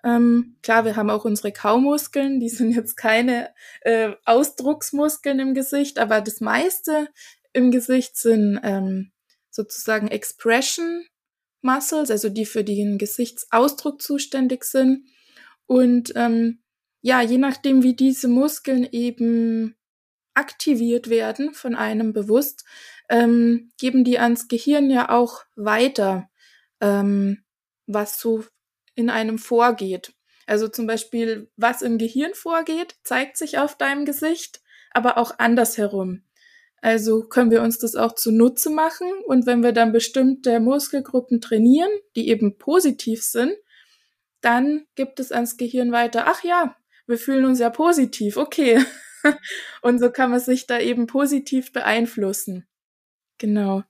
ähm, klar, wir haben auch unsere Kaumuskeln, die sind jetzt keine äh, Ausdrucksmuskeln im Gesicht, aber das meiste im Gesicht sind ähm, sozusagen Expression Muscles, also die für den Gesichtsausdruck zuständig sind. Und ähm, ja, je nachdem, wie diese Muskeln eben aktiviert werden von einem bewusst, ähm, geben die ans Gehirn ja auch weiter, ähm, was so in einem vorgeht. Also zum Beispiel, was im Gehirn vorgeht, zeigt sich auf deinem Gesicht, aber auch andersherum. Also können wir uns das auch zunutze machen und wenn wir dann bestimmte Muskelgruppen trainieren, die eben positiv sind, dann gibt es ans Gehirn weiter, ach ja, wir fühlen uns ja positiv, okay. und so kann man sich da eben positiv beeinflussen. Genau.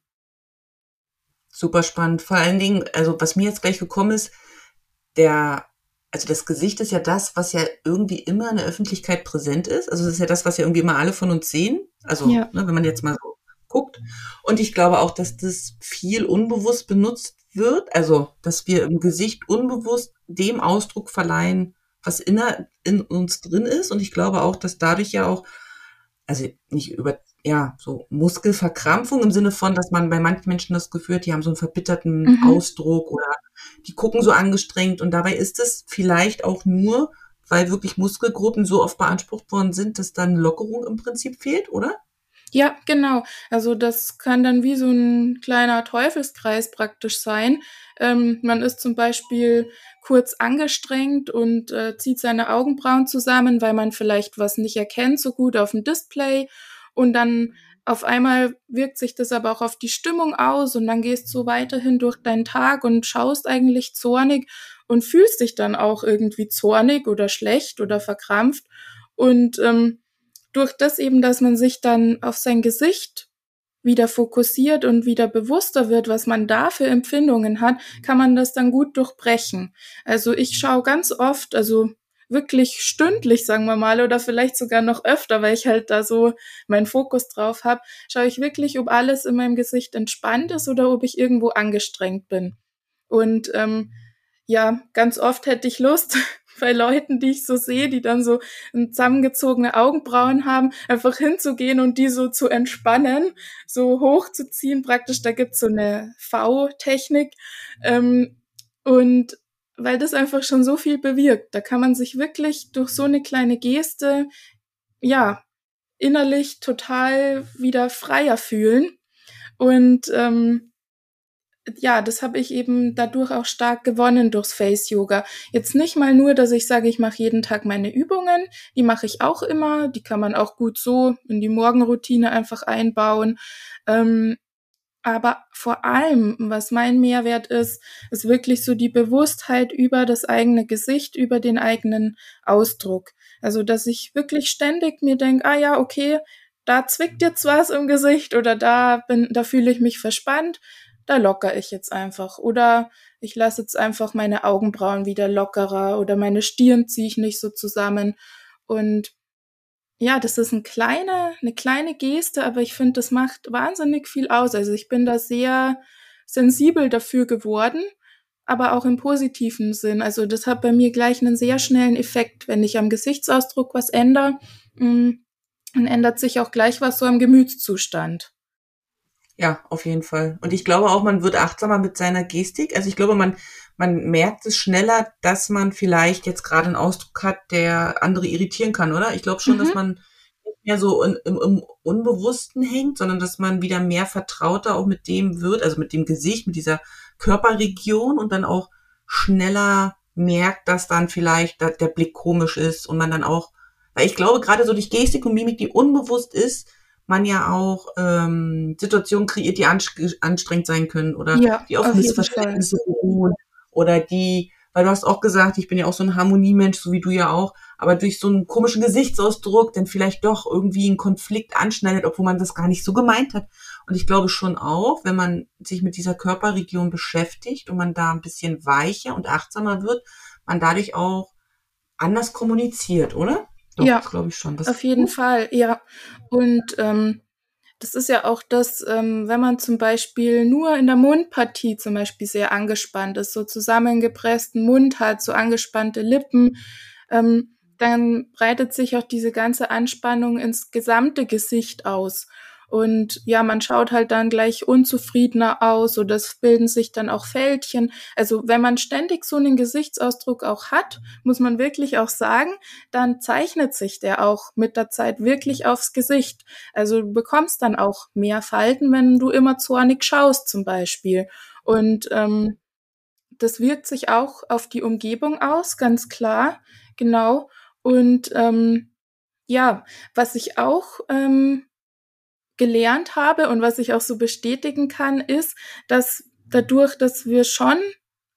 Super spannend. Vor allen Dingen, also was mir jetzt gleich gekommen ist, der, also das Gesicht ist ja das, was ja irgendwie immer in der Öffentlichkeit präsent ist. Also das ist ja das, was ja irgendwie immer alle von uns sehen. Also ja. ne, wenn man jetzt mal so guckt. Und ich glaube auch, dass das viel unbewusst benutzt wird. Also, dass wir im Gesicht unbewusst dem Ausdruck verleihen, was inner in uns drin ist. Und ich glaube auch, dass dadurch ja auch, also nicht über, ja, so Muskelverkrampfung im Sinne von, dass man bei manchen Menschen das Gefühl hat, die haben so einen verbitterten mhm. Ausdruck oder die gucken so angestrengt und dabei ist es vielleicht auch nur, weil wirklich Muskelgruppen so oft beansprucht worden sind, dass dann Lockerung im Prinzip fehlt, oder? Ja, genau. Also das kann dann wie so ein kleiner Teufelskreis praktisch sein. Ähm, man ist zum Beispiel kurz angestrengt und äh, zieht seine Augenbrauen zusammen, weil man vielleicht was nicht erkennt so gut auf dem Display und dann auf einmal wirkt sich das aber auch auf die Stimmung aus und dann gehst du weiterhin durch deinen Tag und schaust eigentlich zornig und fühlst dich dann auch irgendwie zornig oder schlecht oder verkrampft. Und ähm, durch das eben, dass man sich dann auf sein Gesicht wieder fokussiert und wieder bewusster wird, was man da für Empfindungen hat, kann man das dann gut durchbrechen. Also ich schaue ganz oft, also wirklich stündlich, sagen wir mal, oder vielleicht sogar noch öfter, weil ich halt da so meinen Fokus drauf habe, schaue ich wirklich, ob alles in meinem Gesicht entspannt ist oder ob ich irgendwo angestrengt bin. Und ähm, ja, ganz oft hätte ich Lust, bei Leuten, die ich so sehe, die dann so zusammengezogene Augenbrauen haben, einfach hinzugehen und die so zu entspannen, so hochzuziehen praktisch. Da gibt's so eine V-Technik. Ähm, und weil das einfach schon so viel bewirkt. Da kann man sich wirklich durch so eine kleine Geste, ja, innerlich total wieder freier fühlen. Und ähm, ja, das habe ich eben dadurch auch stark gewonnen durchs Face Yoga. Jetzt nicht mal nur, dass ich sage, ich mache jeden Tag meine Übungen, die mache ich auch immer, die kann man auch gut so in die Morgenroutine einfach einbauen. Ähm, aber vor allem, was mein Mehrwert ist, ist wirklich so die Bewusstheit über das eigene Gesicht, über den eigenen Ausdruck. Also, dass ich wirklich ständig mir denke, ah ja, okay, da zwickt jetzt was im Gesicht oder da bin, da fühle ich mich verspannt, da locker ich jetzt einfach. Oder ich lasse jetzt einfach meine Augenbrauen wieder lockerer oder meine Stirn ziehe ich nicht so zusammen. Und ja, das ist ein kleine, eine kleine Geste, aber ich finde, das macht wahnsinnig viel aus. Also ich bin da sehr sensibel dafür geworden, aber auch im positiven Sinn. Also das hat bei mir gleich einen sehr schnellen Effekt. Wenn ich am Gesichtsausdruck was ändere, mm, dann ändert sich auch gleich was so am Gemütszustand. Ja, auf jeden Fall. Und ich glaube auch, man wird achtsamer mit seiner Gestik. Also ich glaube, man, man merkt es schneller, dass man vielleicht jetzt gerade einen Ausdruck hat, der andere irritieren kann, oder? Ich glaube schon, mhm. dass man mehr so in, im, im Unbewussten hängt, sondern dass man wieder mehr vertrauter auch mit dem wird, also mit dem Gesicht, mit dieser Körperregion und dann auch schneller merkt, dass dann vielleicht der Blick komisch ist und man dann auch, weil ich glaube, gerade so durch Gestik und Mimik, die unbewusst ist, man ja auch ähm, Situationen kreiert, die anstrengend sein können oder ja, die auf, Missverständnisse beruhen oder die weil du hast auch gesagt, ich bin ja auch so ein Harmoniemensch, so wie du ja auch, aber durch so einen komischen Gesichtsausdruck dann vielleicht doch irgendwie einen Konflikt anschneidet, obwohl man das gar nicht so gemeint hat. Und ich glaube schon auch, wenn man sich mit dieser Körperregion beschäftigt und man da ein bisschen weicher und achtsamer wird, man dadurch auch anders kommuniziert, oder? Doch, ja, glaube ich schon. Das auf jeden Fall, ja. Und ähm, das ist ja auch das, ähm, wenn man zum Beispiel nur in der Mundpartie zum Beispiel sehr angespannt ist, so zusammengepressten Mund hat, so angespannte Lippen, ähm, dann breitet sich auch diese ganze Anspannung ins gesamte Gesicht aus. Und ja, man schaut halt dann gleich unzufriedener aus oder es bilden sich dann auch Fältchen. Also wenn man ständig so einen Gesichtsausdruck auch hat, muss man wirklich auch sagen, dann zeichnet sich der auch mit der Zeit wirklich aufs Gesicht. Also du bekommst dann auch mehr Falten, wenn du immer zornig schaust zum Beispiel. Und ähm, das wirkt sich auch auf die Umgebung aus, ganz klar, genau. Und ähm, ja, was ich auch ähm, gelernt habe und was ich auch so bestätigen kann, ist, dass dadurch, dass wir schon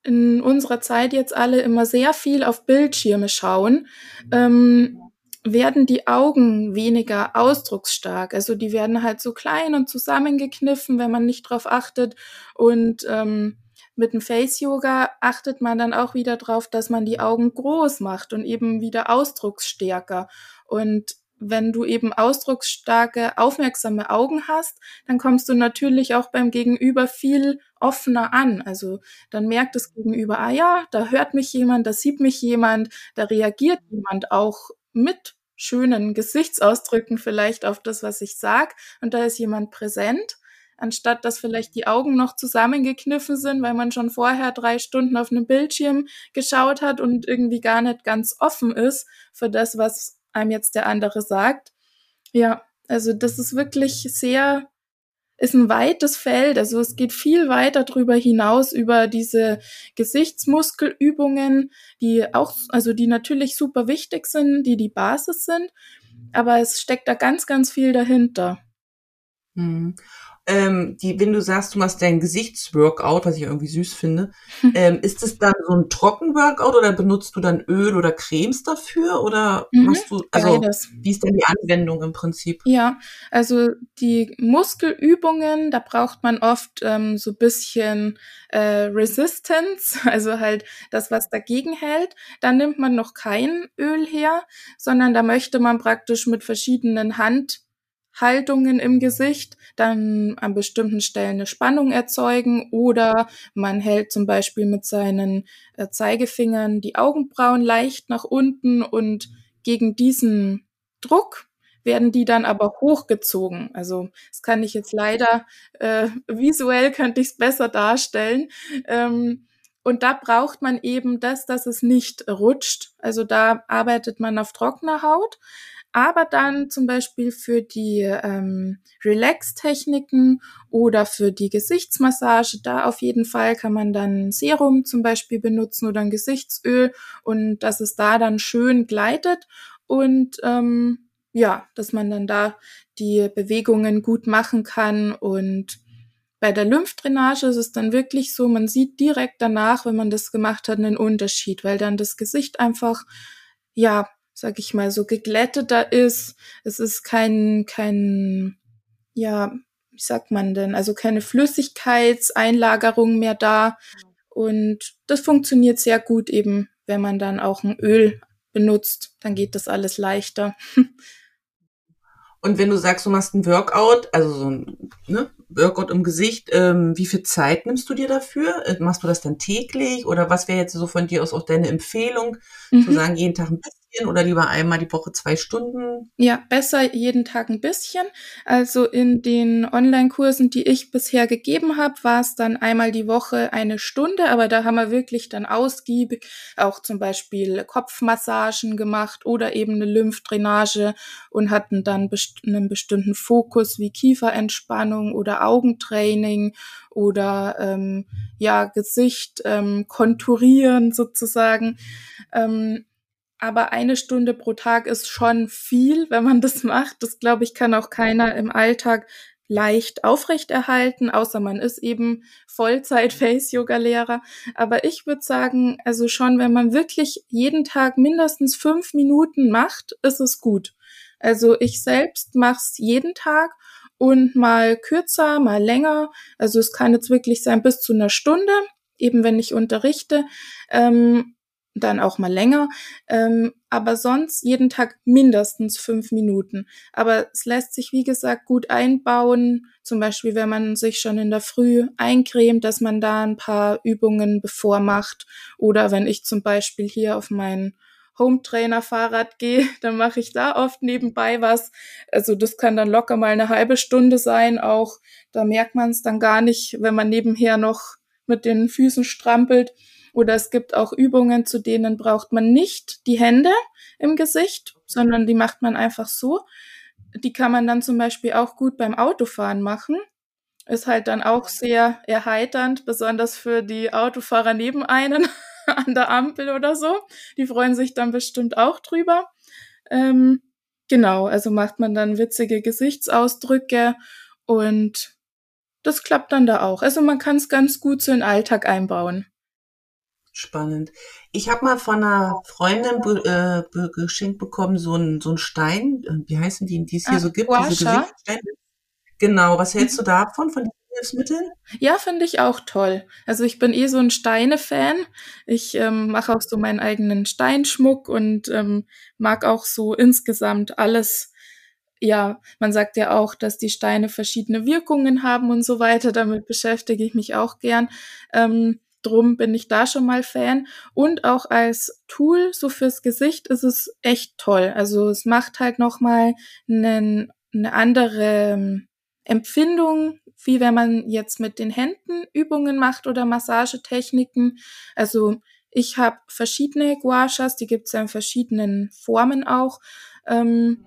in unserer Zeit jetzt alle immer sehr viel auf Bildschirme schauen, ähm, werden die Augen weniger ausdrucksstark. Also die werden halt so klein und zusammengekniffen, wenn man nicht drauf achtet. Und ähm, mit dem Face Yoga achtet man dann auch wieder drauf, dass man die Augen groß macht und eben wieder ausdrucksstärker. Und wenn du eben ausdrucksstarke, aufmerksame Augen hast, dann kommst du natürlich auch beim Gegenüber viel offener an. Also dann merkt das Gegenüber, ah ja, da hört mich jemand, da sieht mich jemand, da reagiert jemand auch mit schönen Gesichtsausdrücken vielleicht auf das, was ich sag, und da ist jemand präsent anstatt dass vielleicht die Augen noch zusammengekniffen sind, weil man schon vorher drei Stunden auf einem Bildschirm geschaut hat und irgendwie gar nicht ganz offen ist für das, was einem jetzt der andere sagt. Ja, also das ist wirklich sehr, ist ein weites Feld. Also es geht viel weiter darüber hinaus über diese Gesichtsmuskelübungen, die auch, also die natürlich super wichtig sind, die die Basis sind. Aber es steckt da ganz, ganz viel dahinter. Hm ähm, die, wenn du sagst, du machst dein Gesichtsworkout, was ich irgendwie süß finde, ähm, ist es dann so ein Trockenworkout oder benutzt du dann Öl oder Cremes dafür oder mhm, machst du, also beides. wie ist denn die Anwendung im Prinzip? Ja, also die Muskelübungen, da braucht man oft ähm, so bisschen äh, Resistance, also halt das, was dagegen hält. Dann nimmt man noch kein Öl her, sondern da möchte man praktisch mit verschiedenen Hand Haltungen im Gesicht dann an bestimmten Stellen eine Spannung erzeugen oder man hält zum Beispiel mit seinen äh, Zeigefingern die Augenbrauen leicht nach unten und gegen diesen Druck werden die dann aber hochgezogen. Also das kann ich jetzt leider äh, visuell könnte ich es besser darstellen. Ähm, und da braucht man eben das, dass es nicht rutscht. Also da arbeitet man auf trockener Haut aber dann zum Beispiel für die ähm, Relax-Techniken oder für die Gesichtsmassage, da auf jeden Fall kann man dann Serum zum Beispiel benutzen oder ein Gesichtsöl und dass es da dann schön gleitet und ähm, ja, dass man dann da die Bewegungen gut machen kann und bei der Lymphdrainage ist es dann wirklich so, man sieht direkt danach, wenn man das gemacht hat, einen Unterschied, weil dann das Gesicht einfach ja sag ich mal, so geglätteter ist. Es ist kein, kein, ja, wie sagt man denn, also keine Flüssigkeitseinlagerung mehr da. Und das funktioniert sehr gut eben, wenn man dann auch ein Öl benutzt, dann geht das alles leichter. Und wenn du sagst, du machst ein Workout, also so ein ne, Workout im Gesicht, ähm, wie viel Zeit nimmst du dir dafür? Äh, machst du das dann täglich oder was wäre jetzt so von dir aus auch deine Empfehlung, mhm. zu sagen, jeden Tag ein bisschen bisschen oder lieber einmal die Woche zwei Stunden? Ja, besser jeden Tag ein bisschen. Also in den Online-Kursen, die ich bisher gegeben habe, war es dann einmal die Woche eine Stunde, aber da haben wir wirklich dann ausgiebig auch zum Beispiel Kopfmassagen gemacht oder eben eine Lymphdrainage und hatten dann best einen bestimmten Fokus wie Kieferentspannung oder Augentraining oder ähm, ja Gesicht ähm, konturieren sozusagen. Ähm, aber eine Stunde pro Tag ist schon viel, wenn man das macht. Das glaube ich kann auch keiner im Alltag leicht aufrechterhalten, außer man ist eben Vollzeit-Face-Yoga-Lehrer. Aber ich würde sagen, also schon, wenn man wirklich jeden Tag mindestens fünf Minuten macht, ist es gut. Also ich selbst mache es jeden Tag und mal kürzer, mal länger. Also es kann jetzt wirklich sein bis zu einer Stunde, eben wenn ich unterrichte. Ähm, dann auch mal länger, ähm, aber sonst jeden Tag mindestens fünf Minuten. Aber es lässt sich, wie gesagt, gut einbauen, zum Beispiel, wenn man sich schon in der Früh eincremt, dass man da ein paar Übungen bevor macht. Oder wenn ich zum Beispiel hier auf mein Home-Trainer-Fahrrad gehe, dann mache ich da oft nebenbei was. Also das kann dann locker mal eine halbe Stunde sein. Auch da merkt man es dann gar nicht, wenn man nebenher noch mit den Füßen strampelt. Oder es gibt auch Übungen, zu denen braucht man nicht die Hände im Gesicht, sondern die macht man einfach so. Die kann man dann zum Beispiel auch gut beim Autofahren machen. Ist halt dann auch sehr erheiternd, besonders für die Autofahrer neben einen an der Ampel oder so. Die freuen sich dann bestimmt auch drüber. Ähm, genau, also macht man dann witzige Gesichtsausdrücke und das klappt dann da auch. Also man kann es ganz gut so in den Alltag einbauen. Spannend. Ich habe mal von einer Freundin äh, geschenkt bekommen, so ein, so ein Stein, äh, wie heißen die, die es hier ah, so gibt, diese Gesichtssteine. Genau, was hältst mhm. du davon, von diesen Hilfsmitteln? Ja, finde ich auch toll. Also ich bin eh so ein Steine-Fan. Ich ähm, mache auch so meinen eigenen Steinschmuck und ähm, mag auch so insgesamt alles, ja, man sagt ja auch, dass die Steine verschiedene Wirkungen haben und so weiter. Damit beschäftige ich mich auch gern. Ähm, Drum bin ich da schon mal Fan. Und auch als Tool, so fürs Gesicht, ist es echt toll. Also es macht halt nochmal eine andere ähm, Empfindung, wie wenn man jetzt mit den Händen Übungen macht oder Massagetechniken. Also ich habe verschiedene Guashas, die gibt es ja in verschiedenen Formen auch. Ähm,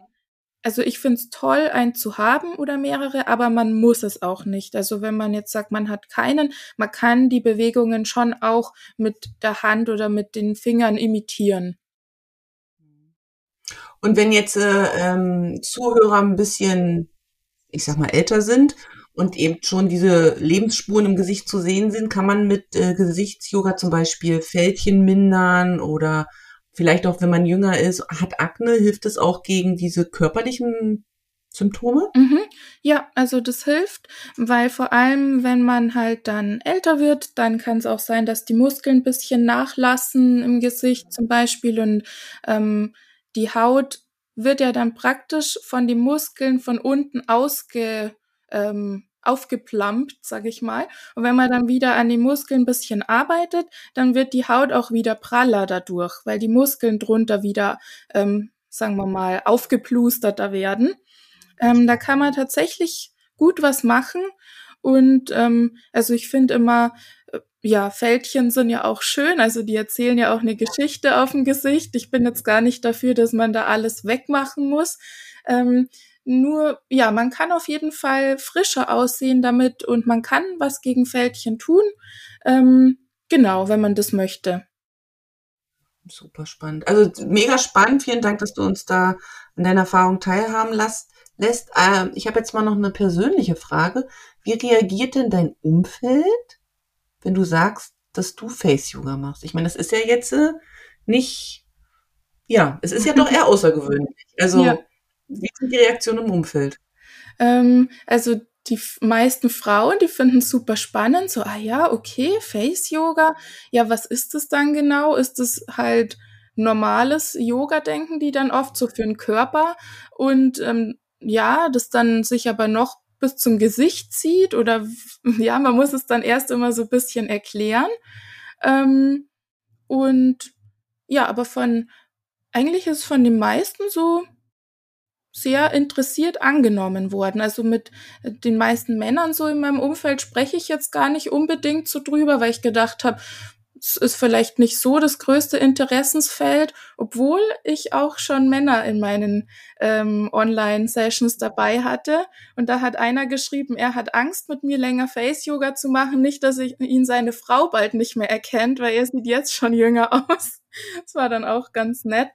also ich finde es toll, einen zu haben oder mehrere, aber man muss es auch nicht. Also wenn man jetzt sagt, man hat keinen, man kann die Bewegungen schon auch mit der Hand oder mit den Fingern imitieren. Und wenn jetzt äh, ähm, Zuhörer ein bisschen, ich sag mal, älter sind und eben schon diese Lebensspuren im Gesicht zu sehen sind, kann man mit äh, Gesichtsyoga zum Beispiel Fältchen mindern oder vielleicht auch, wenn man jünger ist, hat Akne, hilft es auch gegen diese körperlichen Symptome? Mhm. Ja, also das hilft, weil vor allem, wenn man halt dann älter wird, dann kann es auch sein, dass die Muskeln ein bisschen nachlassen im Gesicht zum Beispiel und ähm, die Haut wird ja dann praktisch von den Muskeln von unten ausge, ähm, aufgeplampt, sag ich mal. Und wenn man dann wieder an den Muskeln ein bisschen arbeitet, dann wird die Haut auch wieder praller dadurch, weil die Muskeln drunter wieder, ähm, sagen wir mal, aufgeplusterter werden. Ähm, da kann man tatsächlich gut was machen. Und ähm, also ich finde immer, äh, ja, Fältchen sind ja auch schön, also die erzählen ja auch eine Geschichte auf dem Gesicht. Ich bin jetzt gar nicht dafür, dass man da alles wegmachen muss. Ähm, nur, ja, man kann auf jeden Fall frischer aussehen damit und man kann was gegen Fältchen tun. Ähm, genau, wenn man das möchte. Super spannend. Also mega spannend. Vielen Dank, dass du uns da an deiner Erfahrung teilhaben lässt. lässt. Ähm, ich habe jetzt mal noch eine persönliche Frage. Wie reagiert denn dein Umfeld, wenn du sagst, dass du Face Yoga machst? Ich meine, das ist ja jetzt äh, nicht, ja, es ist ja doch eher außergewöhnlich. Also ja. Wie sind die Reaktionen im Umfeld? Ähm, also die meisten Frauen, die finden es super spannend, so, ah ja, okay, Face Yoga. Ja, was ist das dann genau? Ist es halt normales Yoga, denken die dann oft so für den Körper und ähm, ja, das dann sich aber noch bis zum Gesicht zieht oder ja, man muss es dann erst immer so ein bisschen erklären. Ähm, und ja, aber von eigentlich ist von den meisten so sehr interessiert angenommen worden. Also mit den meisten Männern so in meinem Umfeld spreche ich jetzt gar nicht unbedingt so drüber, weil ich gedacht habe, es ist vielleicht nicht so das größte Interessensfeld, obwohl ich auch schon Männer in meinen ähm, Online-Sessions dabei hatte. Und da hat einer geschrieben, er hat Angst, mit mir länger Face-Yoga zu machen. Nicht, dass ich ihn seine Frau bald nicht mehr erkennt, weil er sieht jetzt schon jünger aus. Das war dann auch ganz nett.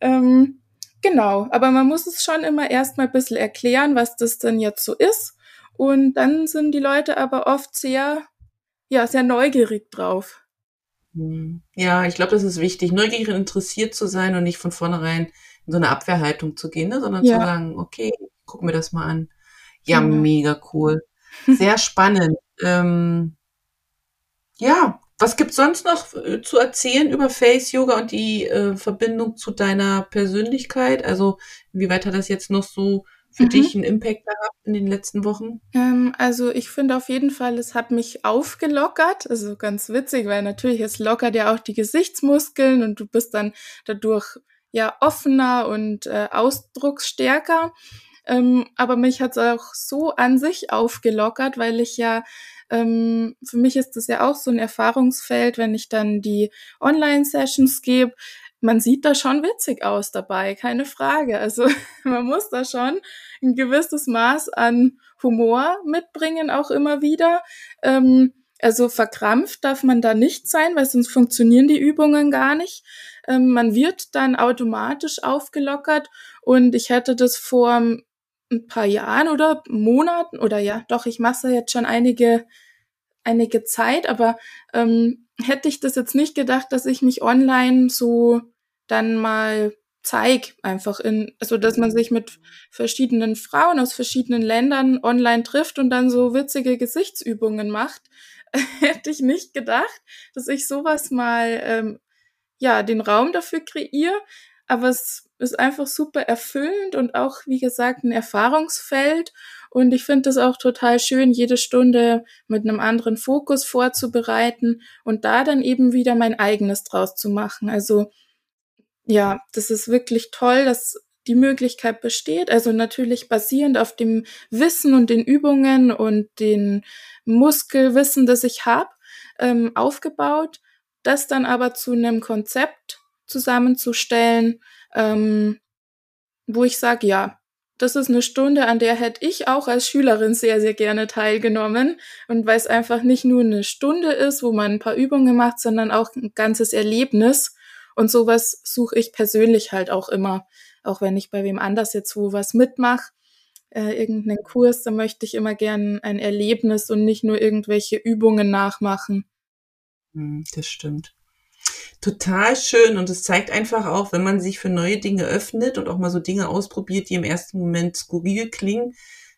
Ähm, genau, aber man muss es schon immer erstmal ein bisschen erklären, was das denn jetzt so ist. Und dann sind die Leute aber oft sehr, ja, sehr neugierig drauf. Hm. Ja, ich glaube, das ist wichtig, neugierig und interessiert zu sein und nicht von vornherein in so eine Abwehrhaltung zu gehen, ne? sondern ja. zu sagen, okay, guck mir das mal an. Ja, genau. mega cool. Sehr spannend. ähm, ja, was gibt's sonst noch äh, zu erzählen über Face Yoga und die äh, Verbindung zu deiner Persönlichkeit? Also, wie weit hat das jetzt noch so für mhm. dich einen Impact gehabt in den letzten Wochen? Ähm, also ich finde auf jeden Fall, es hat mich aufgelockert. Also ganz witzig, weil natürlich es lockert ja auch die Gesichtsmuskeln und du bist dann dadurch ja offener und äh, ausdrucksstärker. Ähm, aber mich hat es auch so an sich aufgelockert, weil ich ja ähm, für mich ist das ja auch so ein Erfahrungsfeld, wenn ich dann die Online-Sessions gebe man sieht da schon witzig aus dabei, keine Frage. Also man muss da schon ein gewisses Maß an Humor mitbringen, auch immer wieder. Ähm, also verkrampft darf man da nicht sein, weil sonst funktionieren die Übungen gar nicht. Ähm, man wird dann automatisch aufgelockert und ich hätte das vor ein paar Jahren oder Monaten oder ja, doch, ich mache jetzt schon einige einige Zeit, aber ähm, hätte ich das jetzt nicht gedacht, dass ich mich online so dann mal zeig einfach in, also dass man sich mit verschiedenen Frauen aus verschiedenen Ländern online trifft und dann so witzige Gesichtsübungen macht, hätte ich nicht gedacht, dass ich sowas mal ähm, ja den Raum dafür kreiere. Aber es ist einfach super erfüllend und auch, wie gesagt, ein Erfahrungsfeld. Und ich finde es auch total schön, jede Stunde mit einem anderen Fokus vorzubereiten und da dann eben wieder mein eigenes draus zu machen. Also ja, das ist wirklich toll, dass die Möglichkeit besteht. Also natürlich basierend auf dem Wissen und den Übungen und den Muskelwissen, das ich habe, ähm, aufgebaut. Das dann aber zu einem Konzept zusammenzustellen, ähm, wo ich sage, ja, das ist eine Stunde, an der hätte ich auch als Schülerin sehr, sehr gerne teilgenommen. Und weil es einfach nicht nur eine Stunde ist, wo man ein paar Übungen macht, sondern auch ein ganzes Erlebnis. Und sowas suche ich persönlich halt auch immer. Auch wenn ich bei wem anders jetzt wo was mitmache, äh, irgendeinen Kurs, da möchte ich immer gern ein Erlebnis und nicht nur irgendwelche Übungen nachmachen. Hm, das stimmt total schön und es zeigt einfach auch, wenn man sich für neue Dinge öffnet und auch mal so Dinge ausprobiert, die im ersten Moment skurril klingen,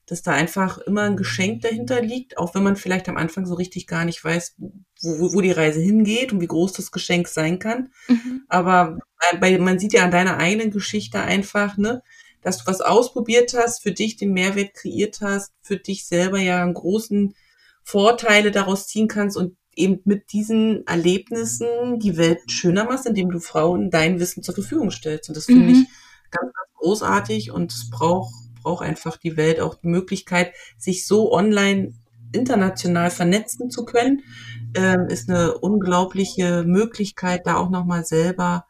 dass da einfach immer ein Geschenk dahinter liegt, auch wenn man vielleicht am Anfang so richtig gar nicht weiß, wo, wo die Reise hingeht und wie groß das Geschenk sein kann. Mhm. Aber bei, man sieht ja an deiner eigenen Geschichte einfach, ne, dass du was ausprobiert hast, für dich den Mehrwert kreiert hast, für dich selber ja einen großen Vorteile daraus ziehen kannst und eben mit diesen Erlebnissen die Welt schöner machst, indem du Frauen dein Wissen zur Verfügung stellst. Und das finde mhm. ich ganz, ganz großartig und es braucht, braucht einfach die Welt auch die Möglichkeit, sich so online international vernetzen zu können, ähm, ist eine unglaubliche Möglichkeit, da auch nochmal selber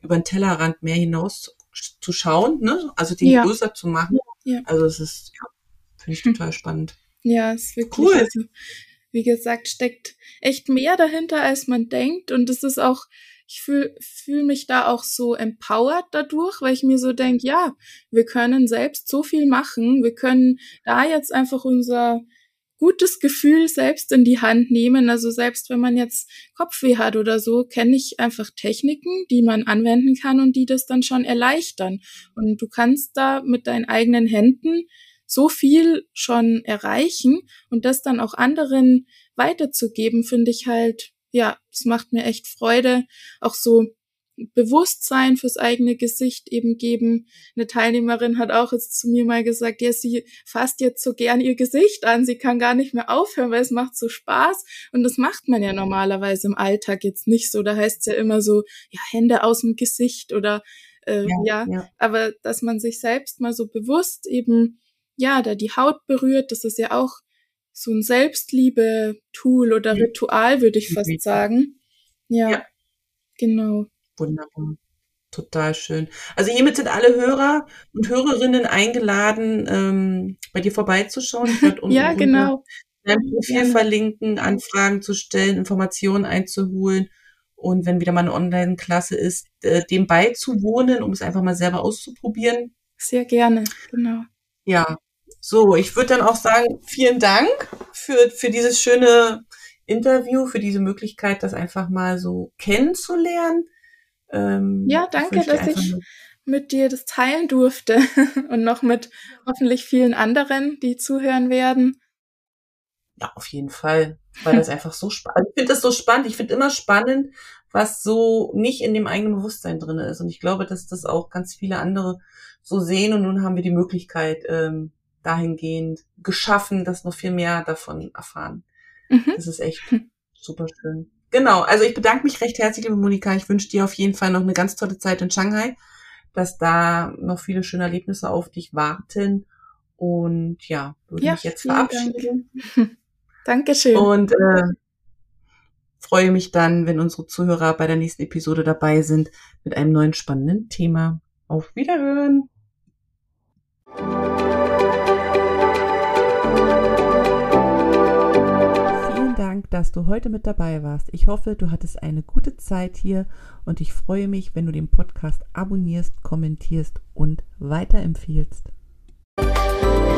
über den Tellerrand mehr hinaus zu schauen, ne? also den ja. größer zu machen. Ja. Also es ist, ja, finde ich total spannend. Ja, es ist wirklich cool. Also, wie gesagt, steckt echt mehr dahinter, als man denkt. Und es ist auch, ich fühle fühl mich da auch so empowered dadurch, weil ich mir so denke, ja, wir können selbst so viel machen. Wir können da jetzt einfach unser gutes Gefühl selbst in die Hand nehmen. Also selbst wenn man jetzt Kopfweh hat oder so, kenne ich einfach Techniken, die man anwenden kann und die das dann schon erleichtern. Und du kannst da mit deinen eigenen Händen so viel schon erreichen und das dann auch anderen weiterzugeben, finde ich halt, ja, es macht mir echt Freude, auch so Bewusstsein fürs eigene Gesicht eben geben. Eine Teilnehmerin hat auch jetzt zu mir mal gesagt, ja, sie fasst jetzt so gern ihr Gesicht an, sie kann gar nicht mehr aufhören, weil es macht so Spaß. Und das macht man ja normalerweise im Alltag jetzt nicht so. Da heißt es ja immer so, ja, Hände aus dem Gesicht oder äh, ja, ja. ja, aber dass man sich selbst mal so bewusst eben, ja, da die Haut berührt, das ist ja auch so ein Selbstliebe-Tool oder Ritual, würde ich fast sagen. Ja, ja. genau. Wunderbar. Total schön. Also hiermit sind alle Hörer und Hörerinnen eingeladen, ähm, bei dir vorbeizuschauen. Ich werde ja, genau. dein Profil ja. verlinken, Anfragen zu stellen, Informationen einzuholen und wenn wieder mal eine Online-Klasse ist, äh, dem beizuwohnen, um es einfach mal selber auszuprobieren. Sehr gerne, genau. Ja, so, ich würde dann auch sagen, vielen Dank für, für dieses schöne Interview, für diese Möglichkeit, das einfach mal so kennenzulernen. Ähm, ja, danke, dass ich mit dir das teilen durfte und noch mit hoffentlich vielen anderen, die zuhören werden. Ja, auf jeden Fall, weil das einfach so spannend. Ich finde das so spannend. Ich finde immer spannend, was so nicht in dem eigenen Bewusstsein drin ist. Und ich glaube, dass das auch ganz viele andere so sehen. Und nun haben wir die Möglichkeit ähm, dahingehend geschaffen, dass noch viel mehr davon erfahren. Mhm. Das ist echt super schön. Genau, also ich bedanke mich recht herzlich, liebe Monika. Ich wünsche dir auf jeden Fall noch eine ganz tolle Zeit in Shanghai, dass da noch viele schöne Erlebnisse auf dich warten. Und ja, würde ja, mich jetzt verabschieden. Dank. Dankeschön. Und äh, freue mich dann, wenn unsere Zuhörer bei der nächsten Episode dabei sind mit einem neuen spannenden Thema. Auf Wiederhören! dass du heute mit dabei warst. Ich hoffe, du hattest eine gute Zeit hier und ich freue mich, wenn du den Podcast abonnierst, kommentierst und weiterempfiehlst. Musik